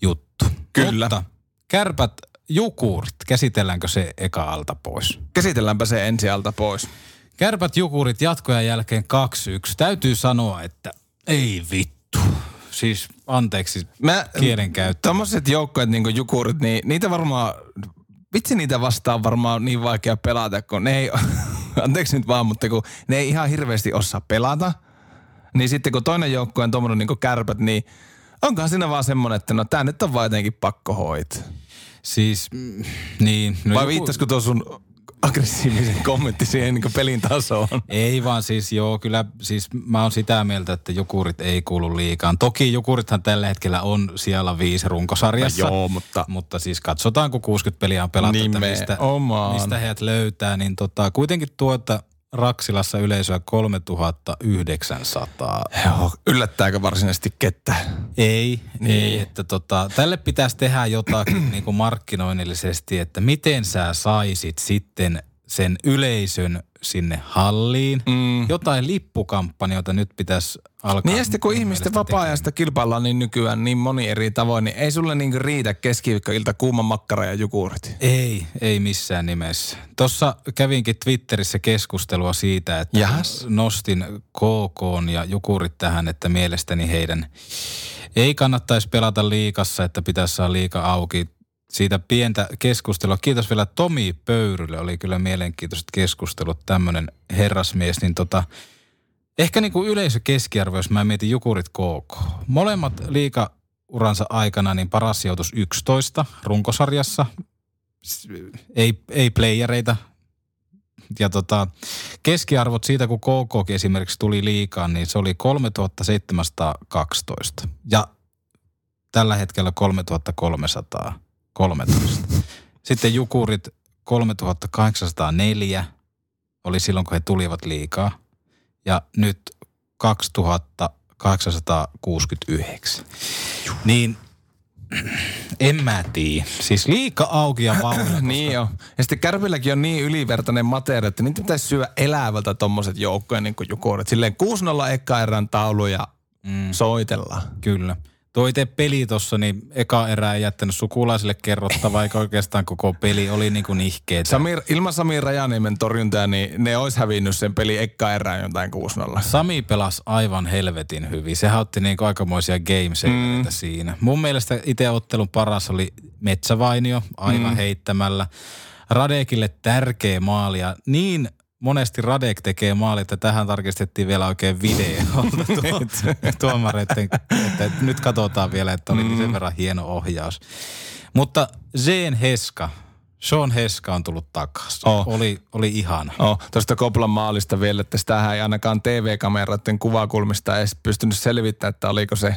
juttu. Kyllä. Mutta kärpät jukurit, käsitelläänkö se eka alta pois? Käsitelläänpä se ensi alta pois. Kärpät jukurit jatkojen jälkeen 2-1. Täytyy sanoa, että ei vittu. Siis anteeksi Mä, kielenkäyttö. Tommoset joukkueet niin jukurit, niin niitä varmaan, vitsi niitä vastaan varmaan niin vaikea pelata, kun ne ei, <laughs> anteeksi nyt vaan, mutta kun ne ei ihan hirveästi osaa pelata, niin sitten kun toinen joukkue on tommonen niin kärpät, niin onkohan siinä vaan semmonen, että no tää nyt on vaan jotenkin pakko hoitaa. Siis, mm, niin. No Vai joku- viittaisiko tuo sun aggressiivisen kommentti siihen niin pelin tasoon? Ei vaan siis joo, kyllä siis mä oon sitä mieltä, että jukurit ei kuulu liikaan. Toki jukurithan tällä hetkellä on siellä viisi runkosarjassa. No joo, mutta- Mutta siis katsotaan, kun 60 peliä on pelattu, että mistä, mistä heidät löytää, niin tota, kuitenkin tuota Raksilassa yleisöä 3900. Joo, yllättääkö varsinaisesti kettä? Ei, niin. ei, että tota, tälle pitäisi tehdä jotakin niin kuin markkinoinnillisesti, että miten sä saisit sitten sen yleisön sinne halliin. Mm. Jotain lippukampanjoita nyt pitäisi alkaa. Niin ja sitten kun ihmisten vapaa-ajasta kilpaillaan niin nykyään niin moni eri tavoin, niin ei sulle niin riitä keskiviikkoilta kuuma makkara ja jukurit. Ei, ei missään nimessä. Tuossa kävinkin Twitterissä keskustelua siitä, että Jahas. nostin KK ja Jukurit tähän, että mielestäni heidän ei kannattaisi pelata liikassa, että pitäisi saada liika auki. Siitä pientä keskustelua. Kiitos vielä Tomi Pöyrylle. Oli kyllä mielenkiintoiset keskustelut. Tämmöinen herrasmies. Niin tota, ehkä niin kuin yleisökeskiarvo, jos mä mietin Jukurit KK. Molemmat liikauransa aikana niin paras sijoitus 11 runkosarjassa ei, ei playereita. Ja tota, keskiarvot siitä, kun KK esimerkiksi tuli liikaan, niin se oli 3712. Ja tällä hetkellä 3313. Sitten Jukurit 3804 oli silloin, kun he tulivat liikaa. Ja nyt 2869. Niin en mä tiedä. Siis liika auki ja vauhilla. <clears throat> niin jo. Ja sitten Kärpilläkin on niin ylivertainen materia, että niitä pitäisi syödä elävältä tommoset joukkoja niin kuin Jukurit. Silleen 6-0 eka erän taulu ja mm. soitellaan. Kyllä. Tuo itse peli tuossa, niin eka erä ei jättänyt sukulaisille kerrottavaa, eikä oikeastaan koko peli oli niin kuin nihkeet. Samir, ilman Samir Rajaniemen torjuntaa, niin ne olisi hävinnyt sen peli eka erään jotain 6-0. Sami pelasi aivan helvetin hyvin. Sehän otti niin aikamoisia game mm. siinä. Mun mielestä itse ottelun paras oli Metsävainio aivan mm. heittämällä. Radekille tärkeä maali ja niin monesti Radek tekee maali, että tähän tarkistettiin vielä oikein video <laughs> tuomareiden, että nyt katsotaan vielä, että oli mm. sen verran hieno ohjaus. Mutta Zeen Heska, Sean Heska on tullut takaisin. Oh. Oli, oli ihana. Oh, tuosta Koplan maalista vielä, että sitä ei ainakaan TV-kameroiden kuvakulmista edes pystynyt selvittämään, että oliko se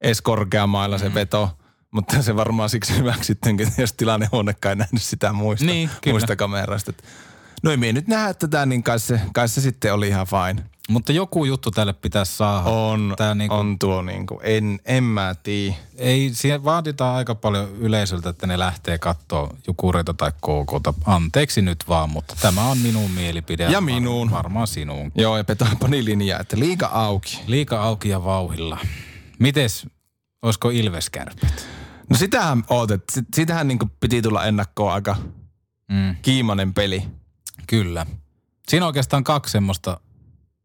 edes korkeamailla se mm. veto. Mutta se varmaan siksi hyväksyttenkin, jos tilannehuonekaan ei nähnyt sitä muista, niin, muista kamerasta. No ei me nyt nähdä tätä, niin kai se, kai se sitten oli ihan fine. Mutta joku juttu tälle pitäisi saada. On, Tää niinku, on tuo niinku, en, en mä tii. Ei, siihen vaaditaan aika paljon yleisöltä, että ne lähtee katsoa Jukureita tai KKta. Anteeksi nyt vaan, mutta tämä on minun mielipide. Ja minun. Varmaan sinun. Joo, ja pani linjaa, että liika auki. Liika auki ja vauhilla. Mites, olisiko Ilves kärpät? No sitähän ootet. Sitähän niinku piti tulla ennakkoon aika mm. kiimainen peli. Kyllä. Siinä on oikeastaan kaksi semmoista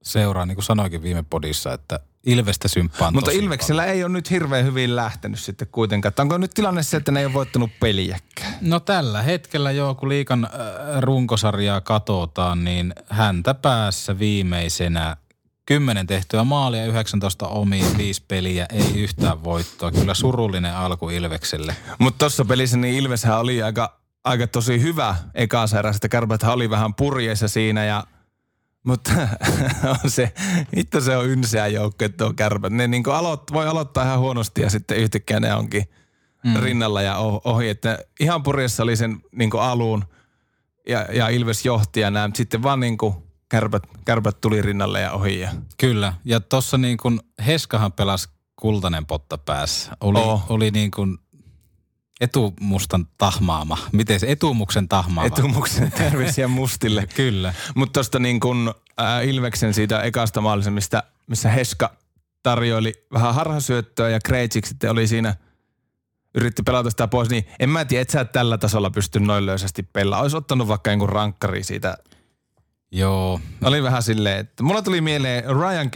seuraa, niin kuin sanoikin viime podissa, että Ilvestä symppaan Mutta Ilveksellä paljon. ei ole nyt hirveän hyvin lähtenyt sitten kuitenkaan. Onko nyt tilanne se, että ne ei ole voittanut peliäkään? No tällä hetkellä joo, kun liikan äh, runkosarjaa katsotaan, niin häntä päässä viimeisenä 10 tehtyä maalia, 19 omiin, 5 peliä, ei yhtään voittoa. Kyllä surullinen alku Ilvekselle. Mutta tuossa pelissä niin Ilveshän oli aika aika tosi hyvä ekas erä. Sitten kärpät oli vähän purjeissa siinä ja mutta <laughs> on se, itse se on ynseä joukko, että on kärpät. Ne niin aloit, voi aloittaa ihan huonosti ja sitten yhtäkkiä ne onkin mm. rinnalla ja ohi. Että ihan purjessa oli sen niin alun ja, ja Ilves johti ja näin. Sitten vaan niin kuin kärpät, kärpät tuli rinnalle ja ohi. Ja. Kyllä. Ja tuossa niin kuin Heskahan pelasi kultainen potta päässä. Oli, oh. oli niin kuin etumustan tahmaama. Miten se etumuksen tahmaama? Etumuksen terveisiä mustille. <laughs> Kyllä. Mutta tuosta niin kun äh, Ilveksen siitä ekasta maalisen, mistä, missä Heska tarjoili vähän harhasyöttöä ja Krejcik sitten oli siinä, yritti pelata sitä pois, niin en mä tiedä, että sä tällä tasolla pysty noin löysästi pelaa. Olisi ottanut vaikka jonkun rankkari siitä. Joo. Oli vähän silleen, että mulla tuli mieleen Ryan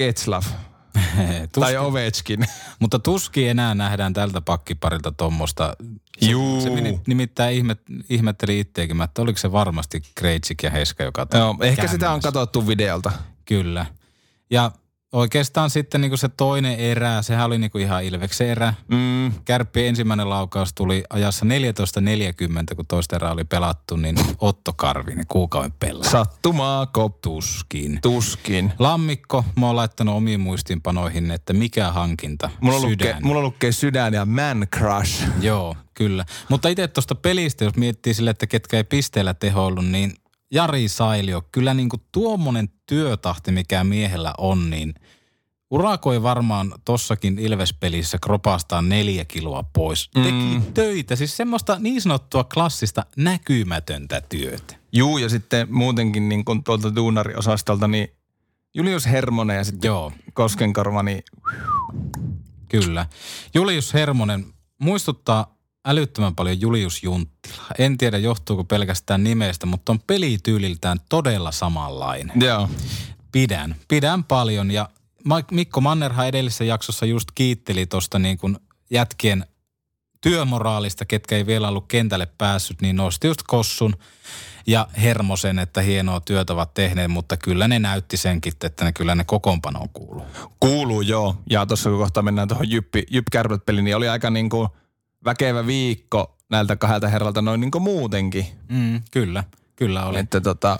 <laughs> Getzlaff tai Ovechkin. <laughs> Mutta tuski enää nähdään tältä pakkiparilta tuommoista. Juu. se nimittäin ihmet, ihmetteli itseäkin, että oliko se varmasti Krejcik ja Heska, joka Joo, ehkä sitä on katsottu videolta. Kyllä. Ja oikeastaan sitten niin se toinen erä, sehän oli niin kuin ihan Ilveksen erä. Mm. Kärppi ensimmäinen laukaus tuli ajassa 14.40, kun toista erää oli pelattu, niin Otto Karvinen kuukauden pelaa. Sattumaa, Tuskin. Tuskin. Lammikko, mä oon laittanut omiin muistiinpanoihin, että mikä hankinta? Mulla sydän. Lukee, mulla lukee sydän ja man crush. Joo, kyllä. Mutta itse tuosta pelistä, jos miettii sille, että ketkä ei pisteellä tehoillut, niin Jari Sailio, kyllä niin kuin tuommoinen työtahti, mikä miehellä on, niin urakoi varmaan tossakin Ilvespelissä kropastaan neljä kiloa pois. Mm. Teki töitä, siis semmoista niin sanottua klassista näkymätöntä työtä. Juu, ja sitten muutenkin niin kuin tuolta duunariosastolta, niin Julius Hermonen ja sitten Joo. Koskenkorva, niin... Kyllä. Julius Hermonen muistuttaa älyttömän paljon Julius Junttila. En tiedä johtuuko pelkästään nimestä, mutta on pelityyliltään todella samanlainen. Joo. Pidän. Pidän paljon ja Mikko Mannerha edellisessä jaksossa just kiitteli tuosta niin kuin jätkien työmoraalista, ketkä ei vielä ollut kentälle päässyt, niin nosti just Kossun ja Hermosen, että hienoa työtä ovat tehneet, mutta kyllä ne näytti senkin, että ne kyllä ne kokoonpanoon kuuluu. Kuuluu, joo. Ja tuossa kun kohta mennään tuohon Jyppi, Jyp peliin niin oli aika niin kuin – väkevä viikko näiltä kahdelta herralta noin niin kuin muutenkin. Mm, kyllä, kyllä oli. Että tota,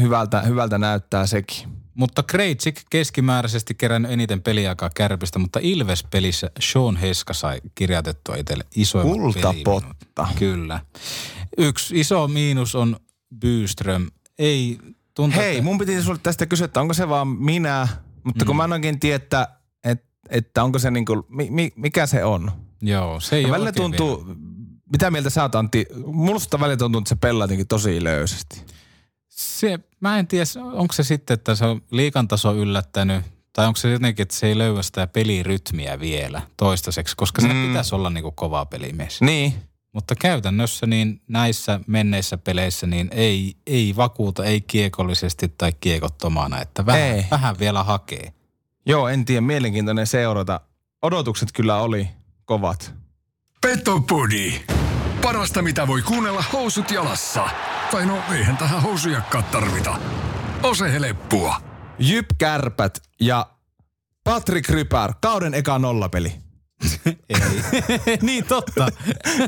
hyvältä, hyvältä näyttää sekin. Mutta Krejcik keskimääräisesti kerännyt eniten peliaikaa kärpistä, mutta Ilves-pelissä Sean Heska sai kirjoitettua itselle isoimmat Kultapotta. Kyllä. Yksi iso miinus on Byström. Ei tuntuu, Hei, että... mun piti sulle tästä kysyä, että onko se vaan minä Mutta kun Mm. mä en oikein tiedä, että, että, onko se niinku, mi, mi, mikä se on. Joo, se ei Ja ole välillä tuntuu, vielä. mitä mieltä sä oot Antti, musta välillä tuntuu, että se pelaa jotenkin tosi löysästi. Se, mä en tiedä, onko se sitten, että se on liikan taso yllättänyt, tai onko se jotenkin, että se ei löyä sitä pelirytmiä vielä toistaiseksi, koska se Mm. pitäisi olla niinku kova pelimies. Niin. Mutta käytännössä niin näissä menneissä peleissä niin ei, ei vakuuta, ei kiekollisesti tai kiekottomana, että vähän, Ei. vähän vielä hakee. Joo, en tiedä, mielenkiintoinen seurata. Odotukset kyllä oli kovat. Petopodi. Parasta mitä voi kuunnella housut jalassa. Tai no eihän tähän housujakkaan tarvita. Ose heleppua. Jyp Kärpät ja Patrick Rypär, kauden eka nollapeli. <laughs> Ei. <laughs> niin totta.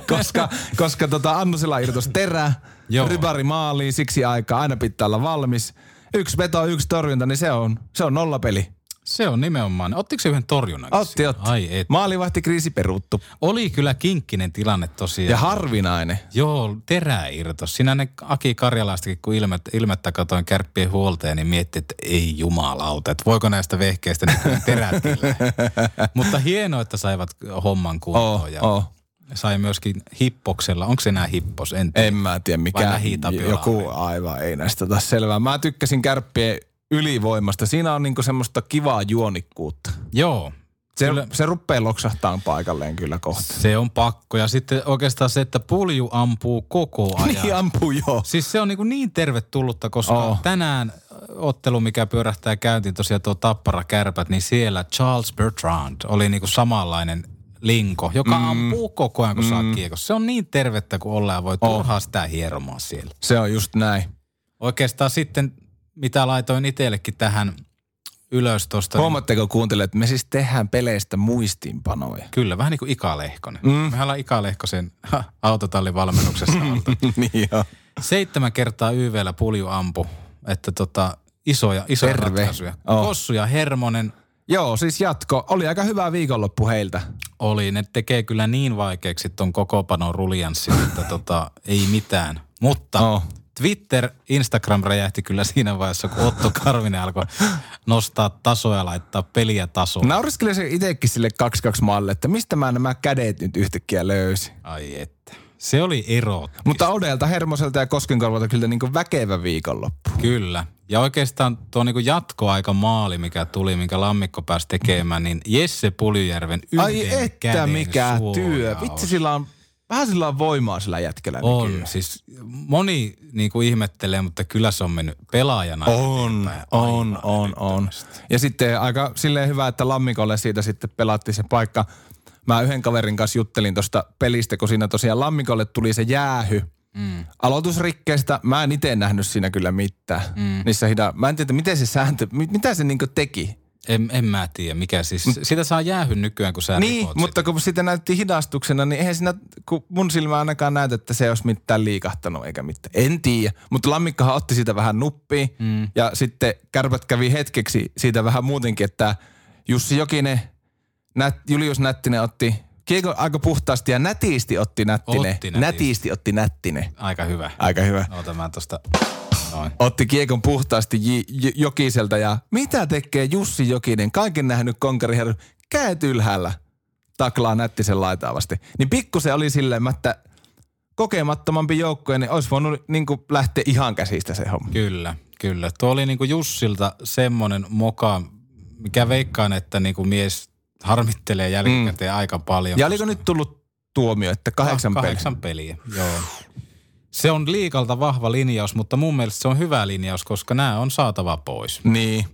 koska, koska tota Annosilla irtos terä, Joo. Rybari maaliin, siksi aikaa aina pitää olla valmis. Yksi veto, yksi torjunta, niin se on, se on nollapeli. Se on nimenomaan. Ottiko se yhden torjunnan? Otti, otti. Ai et. Maalivahti kriisi peruttu. Oli kyllä kinkkinen tilanne tosiaan. Ja harvinainen. Joo, terä irtos. Siinä ne Aki Karjalaistakin, kun ilmettä, ilmettä katoin kärppien huolteen, niin mietti, että ei jumalauta, että voiko näistä vehkeistä nykyään terätkin <laughs> Mutta hienoa, että saivat homman kuntoon. Oh, ja oh. sai myöskin hippoksella. Onko se enää hippos? En tiedä. En mä tiedä mikä. Joku aivan ei näistä ota selvää. Mä tykkäsin kärppien ylivoimasta. Siinä on niinku semmoista kivaa juonikkuutta. Joo. Se, Kyllä. se rupeaa loksahtaan paikalleen kyllä kohta. Se on pakko. Ja sitten oikeastaan se, että pulju ampuu koko <laughs> ajan. Niin ampuu joo. Siis se on niin, niin tervetullutta, koska Oh. tänään ottelu, mikä pyörähtää käyntiin tosiaan tuo Tappara Kärpät, niin siellä Charles Bertrand oli niin kuin samanlainen linko, joka mm. ampuu koko ajan, kun mm. saa kiekossa. Se on niin tervettä kuin ollaan, voi Oh. turhaa sitä hieromaan siellä. Se on just näin. Oikeastaan sitten, mitä laitoin itsellekin tähän ylös tuosta. Niin, Huomatteko kuuntele, että me siis tehdään peleistä muistiinpanoja. kyllä, vähän niin kuin Ika Lehkonen. Mm. Mehän ollaan Ika Lehkosen <laughs> autotallin valmennuksessa <laughs> niin joo. Seitsemän kertaa YVllä pulju ampu, että tota, isoja, isoja Terve. ratkaisuja. Oh. Kossu ja Hermonen Joo, siis jatko. Oli aika hyvä viikonloppu heiltä. oli. Ne tekee kyllä niin vaikeaksi ton kokopanon ruljanssin, että tota, ei mitään. Mutta Oh. Twitter, Instagram räjähti kyllä siinä vaiheessa, kun Otto Karvinen alkoi nostaa tasoja ja laittaa peliä tasoon. Nauriskelin se itsekin sille 2-2 maalle, että mistä mä nämä kädet nyt yhtäkkiä löysin. Ai että. Se oli ero. Mutta Odelta, Hermoselta ja Koskenkorvalta kyllä niin väkevä viikonloppu. Kyllä. Ja oikeastaan tuo niinku jatkoaika maali, mikä tuli, minkä Lammikko pääsi tekemään, niin Jesse Puljujärven yhden Ai että mikä työ. Vitsi, sillä on, vähän sillä on voimaa sillä jätkellä On, nykyään. siis moni niin kuin ihmettelee, mutta kyllä se on mennyt pelaajana. On, on, on, on. Ja sitten aika silleen hyvä, että Lammikolle siitä sitten pelattiin se paikka. Mä yhden kaverin kanssa juttelin tuosta pelistä, kun siinä tosiaan Lammikolle tuli se jäähy. Mm. Aloitusrikkeestä mä en itse nähnyt siinä kyllä mitään. Mm. Niissä hida, mä en tiedä, miten se sääntö, mit- mitä se niinku teki. En, en mä tiedä, mikä siis. Sitä saa jäähy nykyään, kun sä niin, mutta kun sitä näytti hidastuksena, niin eihän siinä, kun mun silmä ainakaan näytä, että se ei olisi mitään liikahtanut eikä mitään. En tiedä, mutta Lammikkahan otti siitä vähän nuppia mm. ja sitten kärpät kävi hetkeksi siitä vähän muutenkin, että Jussi Jokinen, nät, Julius Nättinen otti kiekon aika puhtaasti ja nätisti otti Nättinen. Otti nätisti. nätisti otti Nättinen. Aika hyvä. Aika hyvä. Ota mä tosta. Noin. Otti kiekon puhtaasti J- J- Jokiselta ja mitä tekee Jussi Jokinen? Kaiken nähnyt konkariherra. Käet ylhäällä. Taklaa nättisen laitaavasti. Niin pikkusen oli silleen, että kokemattomampi joukkue, niin olisi voinut niin kuin lähteä ihan käsistä se homma. Kyllä, kyllä. Tuo oli niinku Jussilta semmoinen moka, mikä veikkaan, että niinku mies harmittelee jälkikäteen mm. aika paljon. Ja oliko nyt tullut tuomio, että kahdeksan, Ka- peliä? kahdeksan peliä? Joo. Se on liikalta vahva linjaus, mutta mun mielestä se on hyvä linjaus, koska nämä on saatava pois. Niin.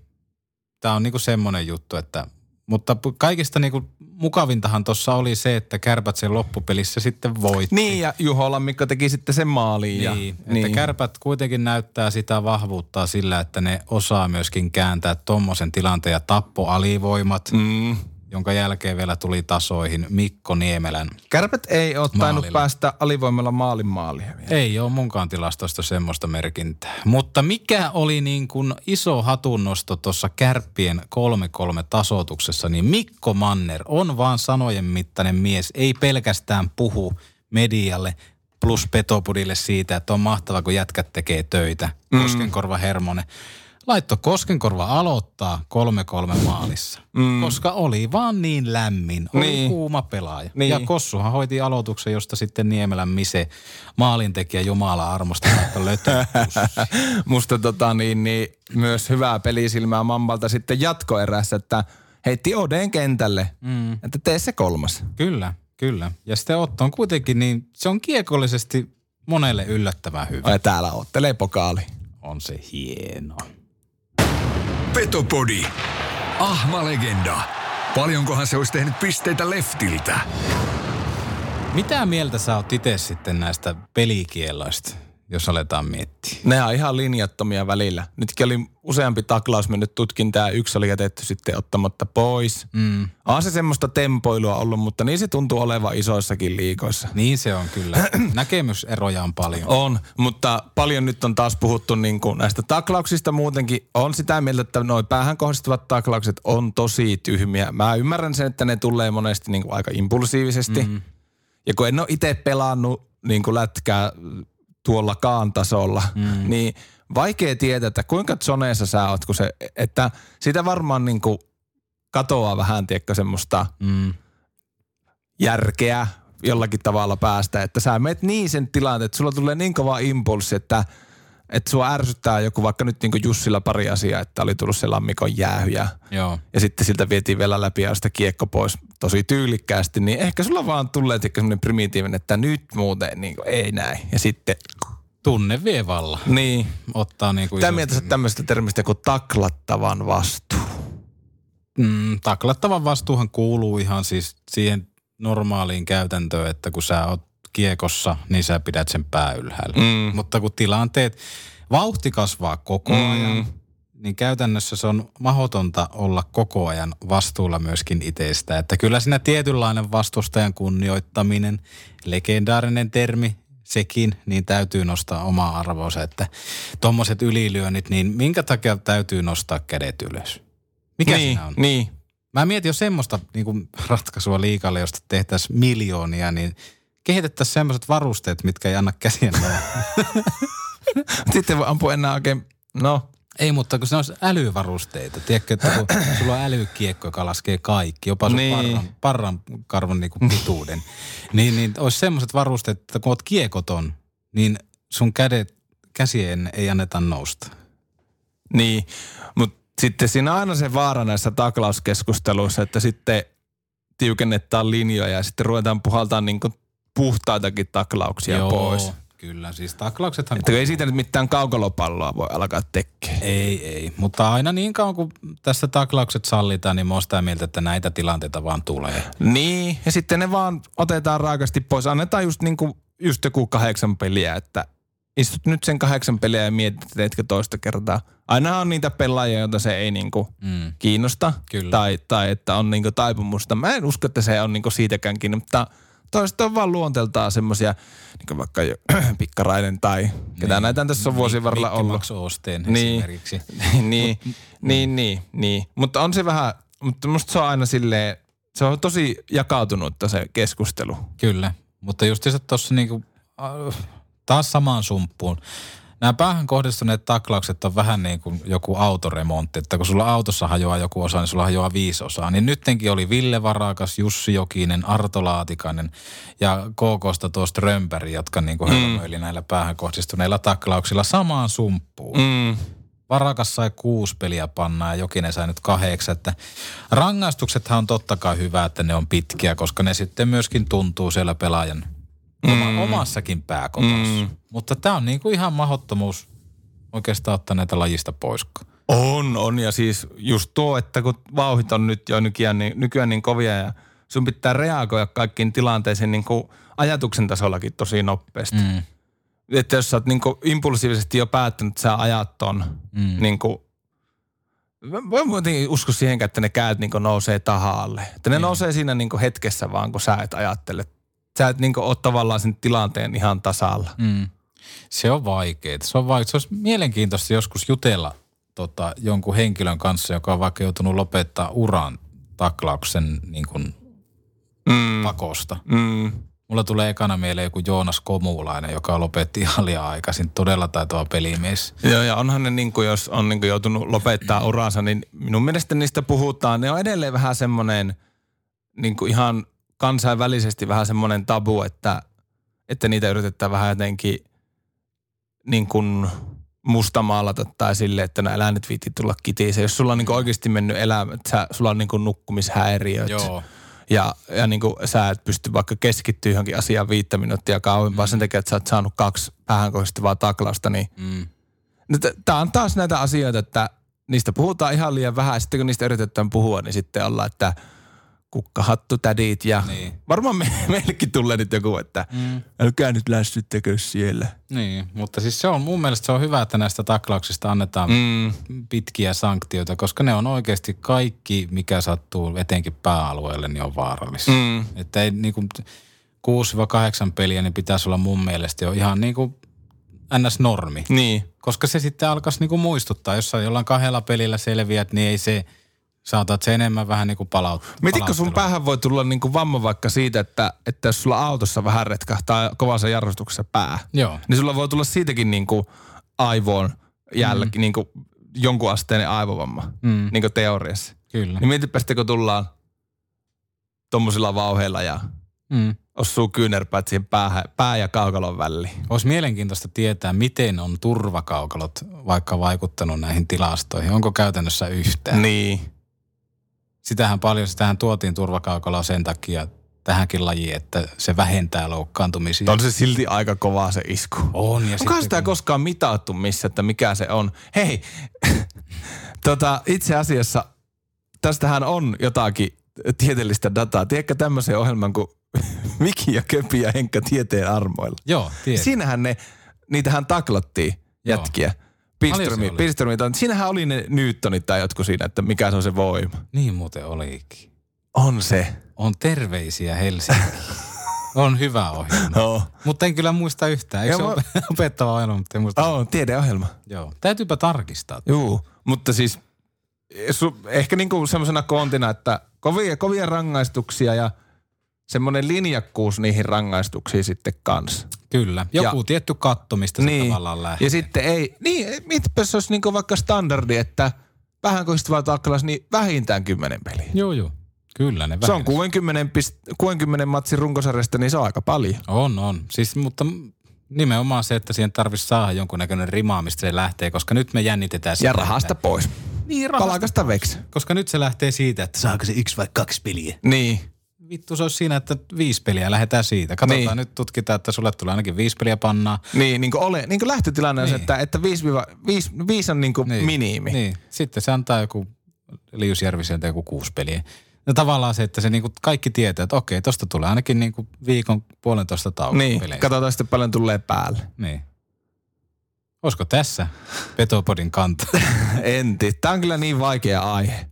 Tämä on niinku semmoinen juttu, että mutta kaikista niinku mukavintahan tuossa oli se, että kärpät sen loppupelissä sitten voitti. Niin ja Juho Lammikko teki sitten sen maaliin. Ja, Niin, että kärpät kuitenkin näyttää sitä vahvuuttaa sillä, että ne osaa myöskin kääntää tommosen tilanteen ja tappo alivoimat, Mm. Jonka jälkeen vielä tuli tasoihin Mikko Niemelän. Kärpät ei ole tainnut Maalilla. päästä alivoimalla maalin maaliin. vielä. Ei ole munkaan tilastosta semmoista merkintää. Mutta mikä oli niin kuin iso hatunnosto tuossa kärppien 3-3 tasoituksessa, niin Mikko Manner on vaan sanojen mittainen mies. Ei pelkästään puhu medialle plus Petopudille siitä, että on mahtava, kun jätkät tekee töitä. Koskenkorva Hermonen. Laitto Koskenkorva aloittaa 3-3 maalissa, mm. koska oli vaan niin lämmin, oli Niin. kuuma pelaaja. Niin. Ja Kossuhan hoiti aloituksen, josta sitten Niemelän Mise maalintekijä Jumala armosta lötön <laughs> Musta tota niin, niin, myös hyvää pelisilmää Mambalta sitten jatkoerässä, että heitti Odeen kentälle, mm. että tee se kolmas. Kyllä, kyllä. Ja sitten Otto on kuitenkin niin, se on kiekollisesti monelle yllättävän hyvä. Ja täällä ottelee pokaali. On se hieno. Petopodi. Ahma-legenda. Paljonkohan se olisi tehnyt pisteitä leftiltä? Mitä mieltä sä oot itse sitten näistä pelikieloista, jos aletaan miettiä? Ne on ihan linjattomia välillä. Nytkin oli useampi taklaus mennyt tutkintaan ja yksi oli jätetty sitten ottamatta pois. Mm. On se semmoista tempoilua ollut, mutta niin se tuntuu olevan isoissakin liikoissa. Niin se on kyllä. <clears throat> Näkemyseroja on paljon. On, mutta paljon nyt on taas puhuttu niin kuin näistä taklauksista muutenkin. On sitä mieltä, että noi päähän kohdistuvat taklaukset on tosi tyhmiä. Mä ymmärrän sen, että ne tulee monesti niin kuin aika impulsiivisesti. Mm. Ja kun en ole itse pelannut niin kuin lätkää tuollakaan tasolla, mm. niin vaikea tietää, että kuinka zoneessa sä oot, kun se, että sitä varmaan niin kuin katoaa vähän, tiedätkö, semmoista Mm. järkeä jollakin tavalla päästä, että sä menet niin sen tilanteen, että sulla tulee niin kova impulssi, että, että sua ärsyttää joku, vaikka nyt niin Jussilla pari asiaa, että oli tullut se lammikon jäähy ja, Joo. ja sitten siltä vietiin vielä läpi ja sitä kiekko pois tosi tyylikkäästi, niin ehkä sulla vaan tulee semmoinen primitiivinen, että nyt muuten niin kuin, ei näin. Ja sitten, Tunne vie valla. niin, Ottaa niin kuin mitä mieltä tämmöistä termistä kuin taklattavan vastuu? Mm, taklattavan vastuuhan kuuluu ihan siis siihen normaaliin käytäntöön, että kun sä oot kiekossa, niin sä pidät sen pää ylhäällä. Mm. Mutta kun tilanteet, vauhti kasvaa koko ajan, Mm. niin käytännössä se on mahdotonta olla koko ajan vastuulla myöskin itsestä. Että kyllä siinä tietynlainen vastustajan kunnioittaminen, legendaarinen termi, sekin, niin täytyy nostaa omaa arvoonsa, että tuommoiset ylilyönnit, niin minkä takia täytyy nostaa kädet ylös? Mikä niin, siinä on? Niin, Mä mietin jo semmoista niin kuin ratkaisua liikalle, josta tehtäisiin miljoonia, niin kehitettäisiin semmoiset varusteet, mitkä ei anna käsien <laughs> sitten voi ampua enää oikein, no Ei, mutta kun se olisi älyvarusteita. Tiedätkö, että kun <clears throat> sulla on älykiekko, joka laskee kaikki, jopa sun Niin. parran, parran karvon niin kuin pituuden, <clears throat> niin, niin olisi semmoiset varusteet, että kun oot kiekoton, niin sun kädet, käsien ei anneta nousta. Niin, mutta sitten siinä on aina se vaara näissä taklauskeskusteluissa, että sitten tiukennetaan linjoja ja sitten ruvetaan puhaltamaan niin puhtaitakin taklauksia Joo, pois. kyllä. Siis taklauksethan... Että kun ei siitä nyt mitään kaukolopalloa voi alkaa tekemään. Ei, ei. Mutta aina niin kauan kuin tässä taklaukset sallitaan, niin mä oon sitä mieltä, että näitä tilanteita vaan tulee. Niin, ja sitten ne vaan otetaan raakasti pois. Annetaan just, niin kuin, just joku kahdeksan peliä, että istut nyt sen kahdeksan peliä ja mietit, teetkö toista kertaa. Aina on niitä pelaajia, joita se ei niin kuin Mm. kiinnosta. Kyllä. Tai, tai että on niin kuin taipumusta. Mä en usko, että se on niin kuin siitäkään kiinni, mutta toiset on vaan luonteeltaan semmoisia, niin kuin vaikka jo, <clears throat> Pikkarainen tai ketä Niin. näitä tässä on vuosien varrella Mikki ollut. Max Osteen Niin. esimerkiksi. <laughs> niin, niin, niin, niin. Mutta on se vähän, mutta musta se on aina silleen, se on tosi jakautunutta se keskustelu. Kyllä, mutta just tuossa niinku, taas samaan sumppuun. Nämä päähän kohdistuneet taklaukset on vähän niin kuin joku autoremontti, että kun sulla autossa hajoaa joku osa, niin sulla hajoaa viisi osaa. Niin nyttenkin oli Ville Varakas, Jussi Jokinen, Arto Laatikainen ja KKsta tuo Strömberg, jotka niin kuin hölmöili näillä päähän kohdistuneilla taklauksilla samaan sumppuun. Mm. Varakas sai kuusi peliä pannaa ja Jokinen sai nyt kahdeksan. Että rangaistuksethan on totta kai hyvä, että ne on pitkiä, koska ne sitten myöskin tuntuu siellä pelaajan Mm. omassakin pääkotossa. Mm. Mutta tämä on niinku ihan mahottomuus oikeastaan ottaa näitä lajista pois. On, on. Ja siis just tuo, että kun vauhit on nyt jo nykyään niin, nykyään niin kovia ja sun pitää reagoida kaikkiin tilanteisiin niin kuin ajatuksen tasollakin tosi nopeasti. Mm. Mm. Että jos sä oot niin kuin impulsiivisesti jo päättänyt, että sä ajat ton, Mm. niin kuin, mä muutenkin usko siihen, että ne käät niin kuin nousee tahalle. Että ne Niin. nousee siinä niin kuin hetkessä vaan, kun sä et ajattele. Sä et niin ole tavallaan sen tilanteen ihan tasalla. Mm. Se on vaikeaa. Se on vaikeaa. Se olisi mielenkiintoista joskus jutella tota, jonkun henkilön kanssa, joka on vaikka joutunut lopettaa uran taklauksen niin kuin Mm. pakosta. Mm. Mulla tulee ekana mieleen joku Joonas Komulainen, joka lopetti ihan liian aikaisin. Todella taitava pelimies. Joo, ja onhan ne niin kuin, jos on niin kuin joutunut lopettaa uransa, niin minun mielestä niistä puhutaan. Ne on edelleen vähän semmoinen niin kuin ihan kansainvälisesti vähän semmoinen tabu, että, että niitä yritetään vähän jotenkin niin kuin mustamaalata tai sille, että nämä eläimet viitti tulla kitiiseen. Jos sulla on niin kuin oikeasti mennyt elämä, että sulla on niin kuin nukkumishäiriöt. Joo. Ja, ja niin kuin sä et pysty vaikka keskittyä johonkin asiaan viittä minuuttia kauempaa mm. sen takia, että sä oot saanut kaksi päähän kohdistuvaa taklausta, niin Mm. No Tämä on taas näitä asioita, että niistä puhutaan ihan liian vähän. Sitten kun niistä yritetään puhua, niin sitten ollaan, että kukkahattu tädit ja Niin. varmaan me, <laughs> meillekin tulee nyt joku, että Mm. älkää nyt lässyttäkö siellä. Niin, mutta siis se on mun mielestä se on hyvä, että näistä taklauksista annetaan Mm. pitkiä sanktioita, koska ne on oikeasti kaikki, mikä sattuu etenkin pääalueelle, niin on vaarallista. Mm. Että ei niin kuin 6-8 peliä, niin pitäisi olla mun mielestä jo ihan niin kuin ns-normi. Niin. Koska se sitten alkaisi niin kuin muistuttaa, jos jollain kahdella pelillä selviät, niin ei se, saatat se enemmän vähän niin kuin palaut, Mietitkö sun päähän voi tulla niinku vamma vaikka siitä, että, että jos sulla autossa vähän retkahtaa kovassa jarrustuksessa pää, Joo. niin sulla voi tulla siitäkin niinku aivoon jälki, mm. niinku jonkun asteinen aivovamma, Mm, niinku teoriassa. kyllä. Niin mietipä sitten, kun tullaan tommosilla vauheilla ja Mm. osuu kyynärpäät siihen päähän, pää- ja kaukalon väliin. Olisi mielenkiintoista tietää, miten on turvakaukalot vaikka vaikuttanut näihin tilastoihin. Onko käytännössä yhtään? Niin. Sitähän paljon, sitähän tuotiin turvakaukaloa sen takia tähänkin lajiin, että se vähentää loukkaantumisia. On se silti aika kovaa se isku. On. Ja Onko sitä kun- koskaan mitattu missä, että mikä se on? Hei, <laughs> tota, itse asiassa tästähän on jotakin tieteellistä dataa. Tiedätkö tämmöisen ohjelman kuin <laughs> Miki ja Köpi ja Henkka tieteen armoilla? Joo, tiedän. Siinähän ne, niitähän taklattiin Joo. jätkiä. Paljon Pilströmi, se? Pilströmi, siinähän oli ne Newtonit tai jotkut siinä, että mikä se on se voima. Niin muuten olikin. On se. On terveisiä Helsinki. <laughs> on hyvä ohjelma. No. Mutta en kyllä muista yhtään. Eikö se Ja ole <laughs> opettava ohjelma, mutta en muista. On, tiedeohjelma. Joo. Täytyypä tarkistaa. Juu, mutta siis su, ehkä niinku semmoisena kontina, että kovia, kovia rangaistuksia ja semmoinen linjakkuus niihin rangaistuksiin sitten kanssa. Kyllä. Joku Ja- tietty katto, mistä se Niin. tavallaan lähtee. Ja sitten ei, niin mitäpä se olisi niinku vaikka standardi, että vähän kohdistuvaa taklaus, niin vähintään 10 peliä. Joo, joo. Kyllä ne Se on vähennys. 60, pist- 60 matsin runkosarjasta, niin se on aika paljon. On, on. Siis, mutta nimenomaan se, että siihen tarvitsisi saada jonkunnäköinen rima, mistä se lähtee, koska nyt me jännitetään sitä. Ja rahasta pois. Niin, rahasta. Palakasta veksi. Koska nyt se lähtee siitä, että saako se yksi vai kaksi peliä. Niin. Vittu se olisi siinä, että viisi peliä, lähdetään siitä. Katsotaan, Niin. niin. nyt tutkitaan, että sulle tulee ainakin viisi peliä pannaa. Niin, niin kuin, ole, niin kuin lähtötilanne on se, Niin. että, että 5, 5, 5 on niin kuin Niin. minimi. Niin, sitten se antaa joku Lius Järviseltä joku kuusi peliä. No tavallaan se, että se niinku kaikki tietää, että okei, tosta tulee ainakin niinku viikon puolentoista tauko Niin, peleissä. katsotaan sitten paljon tulee päälle. Niin. Olisiko tässä Petopodin kanta? <laughs> En tiedä. Tämä on kyllä niin vaikea aihe.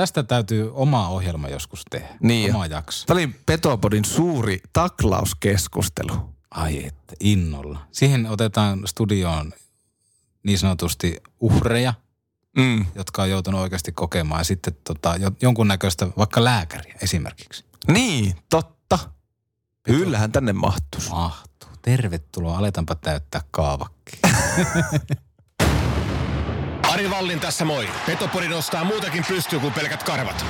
Tästä täytyy oma ohjelma joskus tehdä. Niin Oma jo. jakso. Tämä oli Petopodin suuri taklauskeskustelu. Ai että, innolla. Siihen otetaan studioon niin sanotusti uhreja, Mm. jotka on joutunut oikeasti kokemaan ja sitten tota, jo- jonkunnäköistä vaikka lääkäriä esimerkiksi. Niin, totta. Kyllähän tänne mahtuisi. Mahtuu. Tervetuloa, aletaanpa täyttää kaavakki. <laughs> Ari Vallin tässä moi. Petopori nostaa muutakin pystyy kuin pelkät karvat.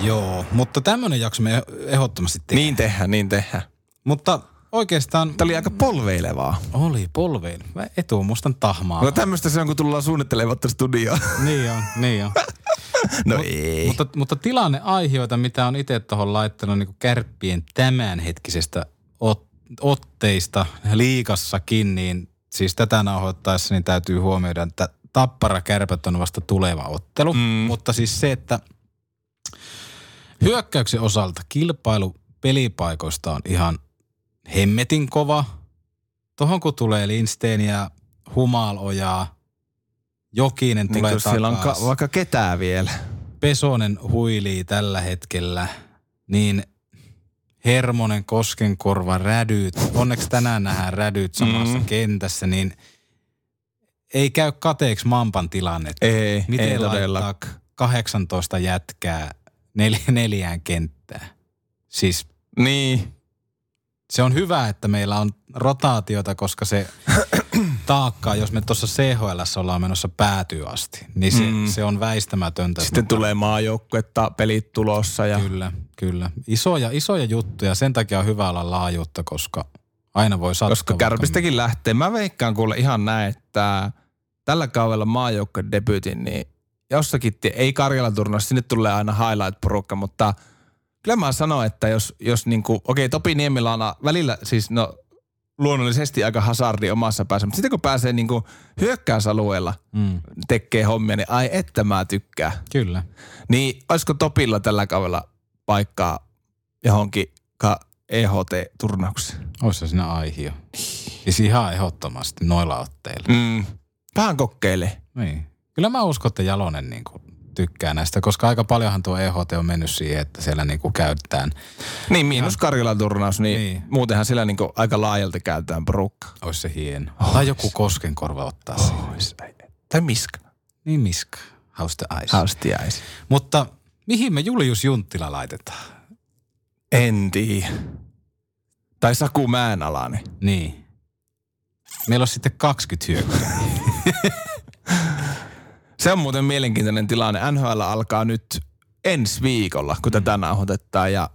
Joo, mutta tämmöinen jakso me ehdottomasti tehdään. Niin tehdään, niin tehdään. Mutta oikeastaan Tämä oli aika polveilevaa. oli polvein. Mä etumustan tahmaa. No tämmöistä se on, kun tullaan suunnittelematta studioon. <laughs> niin on, niin on. No Mut- ei. Mutta, mutta tilanneaiheita, mitä on itse tuohon laittanut niin kärppien tämänhetkisestä ot, otteista liikassakin, niin siis tätä nauhoittaessa niin täytyy huomioida, että Tappara kärpät on vasta tuleva ottelu. Mm. Mutta siis se, että hyökkäyksen osalta kilpailu pelipaikoista on ihan hemmetin kova. Tuohon kun tulee Lindstein ja Humalojaa, Jokinen niin tulee kun siellä on ka- vaikka ketää vielä. Pesonen huilii tällä hetkellä, niin Hermonen, Koskenkorva, Rädyt, onneksi tänään nähdään Rädyt samassa Mm. kentässä, niin ei käy kateeksi Mampan tilanne. Ei, Miten ei todellakaan. 18 jätkää nel- neljään kenttään? Siis Niin. Se on hyvä, että meillä on rotaatiota, koska se <clears throat> taakkaa, jos me tuossa CHL ollaan menossa päätyy asti, niin se, Mm. se on väistämätöntä. Sitten tulee maajoukkuetta, pelit tulossa ja... Kyllä, kyllä. Isoja, isoja juttuja. Sen takia on hyvä olla laajuutta, koska aina voi sattua. Koska vaikka kärpistäkin lähtee. Mä veikkaan kuule ihan näin, että tällä kaudella maajoukkueen debytin, niin jossakin, ei Karjalan turnauksessa, sinne tulee aina highlight-porukka, mutta kyllä mä sanon, että jos, jos niinku, okei Topi Niemilä on välillä siis no luonnollisesti aika hazardi omassa päässä, mutta sitten kun pääsee niinku hyökkäysalueella Mm, tekee hommia, niin ai että mä tykkään. kyllä. Niin olisiko Topilla tällä kaudella paikkaa johonkin ka- EHT-turnaukseen? Olisi se siinä aihio. Siis ihan ehdottomasti noilla otteilla. Mm. Vähän kokeile. Niin. Kyllä mä uskon, että Jalonen niin kuin tykkää näistä, koska aika paljonhan tuo EHT on mennyt siihen, että siellä niin kuin käytetään. Niin, miinus Karjalan turnaus, niin, Niin. niin. muutenhan siellä niinku aika laajalti käytetään porukka. Olisi se hieno. Tai joku koskenkorva ottaa siihen. Tai miska. Niin miska. Hausta ice. Haustiais. Mutta mihin me Julius Junttila laitetaan? En tiedä. Tai Saku Mäenalainen. Niin. Meillä on sitten 20 hyökkääjää. <laughs> Se on muuten mielenkiintoinen tilanne. NHL alkaa nyt ensi viikolla, kun tätä nauhoitetaan ja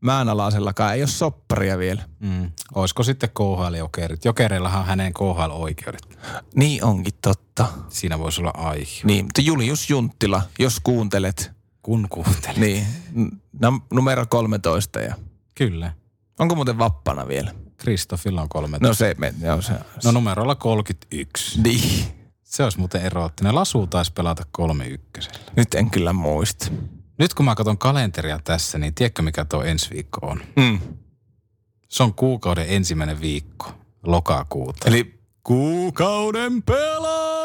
Mäenalaisellakaan ei ole sopparia vielä. Mm. Olisiko sitten KHL-jokerit? Jokereillahan on hänen KHL-oikeudet. Niin onkin totta. Siinä voisi olla aihe. Niin, mutta Julius Junttila, jos kuuntelet, Kun kuuntelin. niin n- numero 13 ja Kyllä. onko muuten vappana vielä? Kristofilla on kolme. No se, me, joo, se, no numerolla 31. niin. Se olisi muuten eroottinen. Lasu taisi pelata kolme ykkösellä. Nyt en kyllä muista. Nyt kun mä katson kalenteria tässä, niin tiedätkö mikä tuo ensi viikko on? Mm. Se on kuukauden ensimmäinen viikko, lokakuuta. Eli kuukauden pelaaja!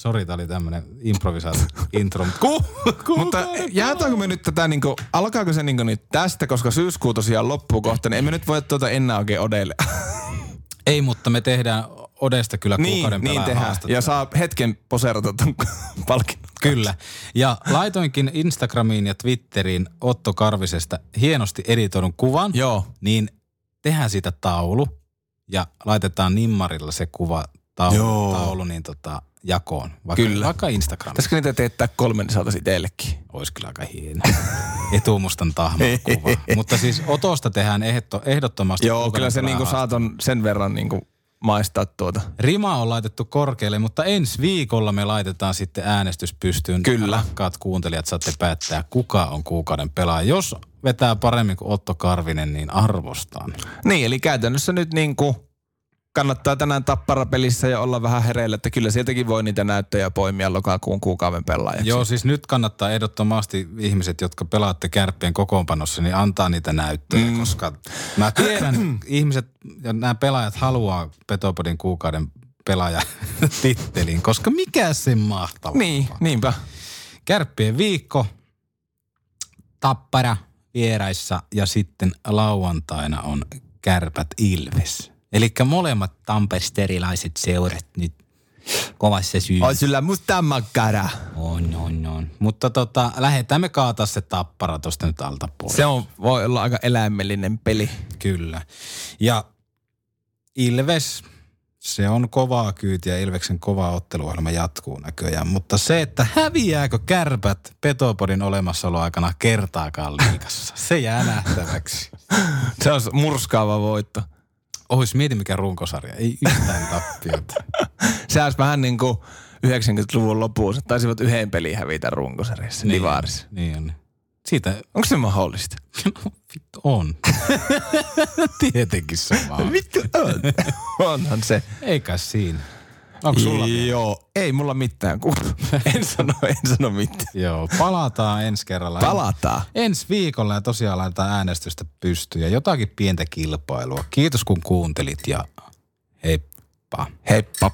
Sori, tää oli tämmönen improvisaatio intro. Ku, ku, Mutta jaetaanko me nyt tätä, niinku, alkaako se niinku nyt tästä, koska syyskuu tosiaan loppuu kohta, niin emme nyt voi tuota enää oikein odelle. Ei, mutta me tehdään Odesta kyllä niin, kuukauden niin tehdään. Ja saa hetken poseerata ton palkinnon. Kyllä. Ja laitoinkin Instagramiin ja Twitteriin Otto Karvisesta hienosti editoidun kuvan. Joo. Niin tehdään siitä taulu ja laitetaan nimmarilla se kuva taulu, Joo. taulu niin tota, jakoon. Vaikka, Kyllä. Vaikka Instagramissa. Pitäisikö niitä teettää kolme, niin saataisiin itsellekin. Olisi kyllä aika hieno. <laughs> Etumustan tahman kuva. Mutta siis Otosta tehdään ehdotto, ehdottomasti. Joo, kyllä se niinku saaton sen verran niinku maistaa tuota. Rima on laitettu korkealle, mutta ensi viikolla me laitetaan sitten äänestys pystyyn. Kyllä. Rakkaat kuuntelijat, saatte päättää, kuka on kuukauden pelaaja. Jos vetää paremmin kuin Otto Karvinen, niin arvostan. Niin, eli käytännössä nyt niinku kannattaa tänään tapparapelissä ja olla vähän hereillä, että kyllä sieltäkin voi niitä näyttöjä poimia lokakuun kuukauden pelaajaksi. Joo, siis nyt kannattaa ehdottomasti ihmiset, jotka pelaatte kärppien kokoonpanossa, niin antaa niitä näyttöjä, mm. koska mä tiedän, <clears throat> ihmiset ja nämä pelaajat haluaa Petopodin kuukauden pelaaja tittelin, koska mikä se mahtavaa. Niin, niinpä. Kärppien viikko, tappara vieraissa ja sitten lauantaina on kärpät Ilves. Eli molemmat tampersterilaiset seurat nyt kovassa syy. Oi sillä musta makkara. On, on, on. Mutta tota, lähdetään me kaataa se tappara tosta nyt alta pois. Se on, voi olla aika eläimellinen peli. Kyllä. Ja Ilves, se on kovaa kyytiä. Ilveksen kova otteluohjelma jatkuu näköjään. Mutta se, että häviääkö kärpät Petopodin olemassaoloaikana kertaakaan liikassa, se jää nähtäväksi. <laughs> Se on murskaava voitto. Ois mieti mikä runkosarja. Ei yhtään tappiota. <laughs> Se olisi vähän niin kuin 90-luvun lopussa. Taisivat yhden pelin hävitä runkosarjassa, niin. Divarissa. Niin on. Siitä, Onko se mahdollista? <laughs> no, vittu on. <laughs> Tietenkin se vaan. Vittu on. Onhan se. Eikä siinä. Onko sulla vielä? Joo, ei mulla mitään kuulu. <laughs> En sano, en sano mitään. Joo, palataan ensi kerralla. Palataan. Ensi viikolla ja tosiaan laitetaan äänestystä pystyyn ja jotakin pientä kilpailua. Kiitos kun kuuntelit ja heippa. Heippa.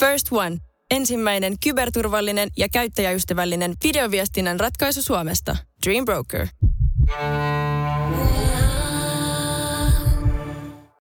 First One. Ensimmäinen kyberturvallinen ja käyttäjäystävällinen videoviestinnän ratkaisu Suomesta. Dream Broker.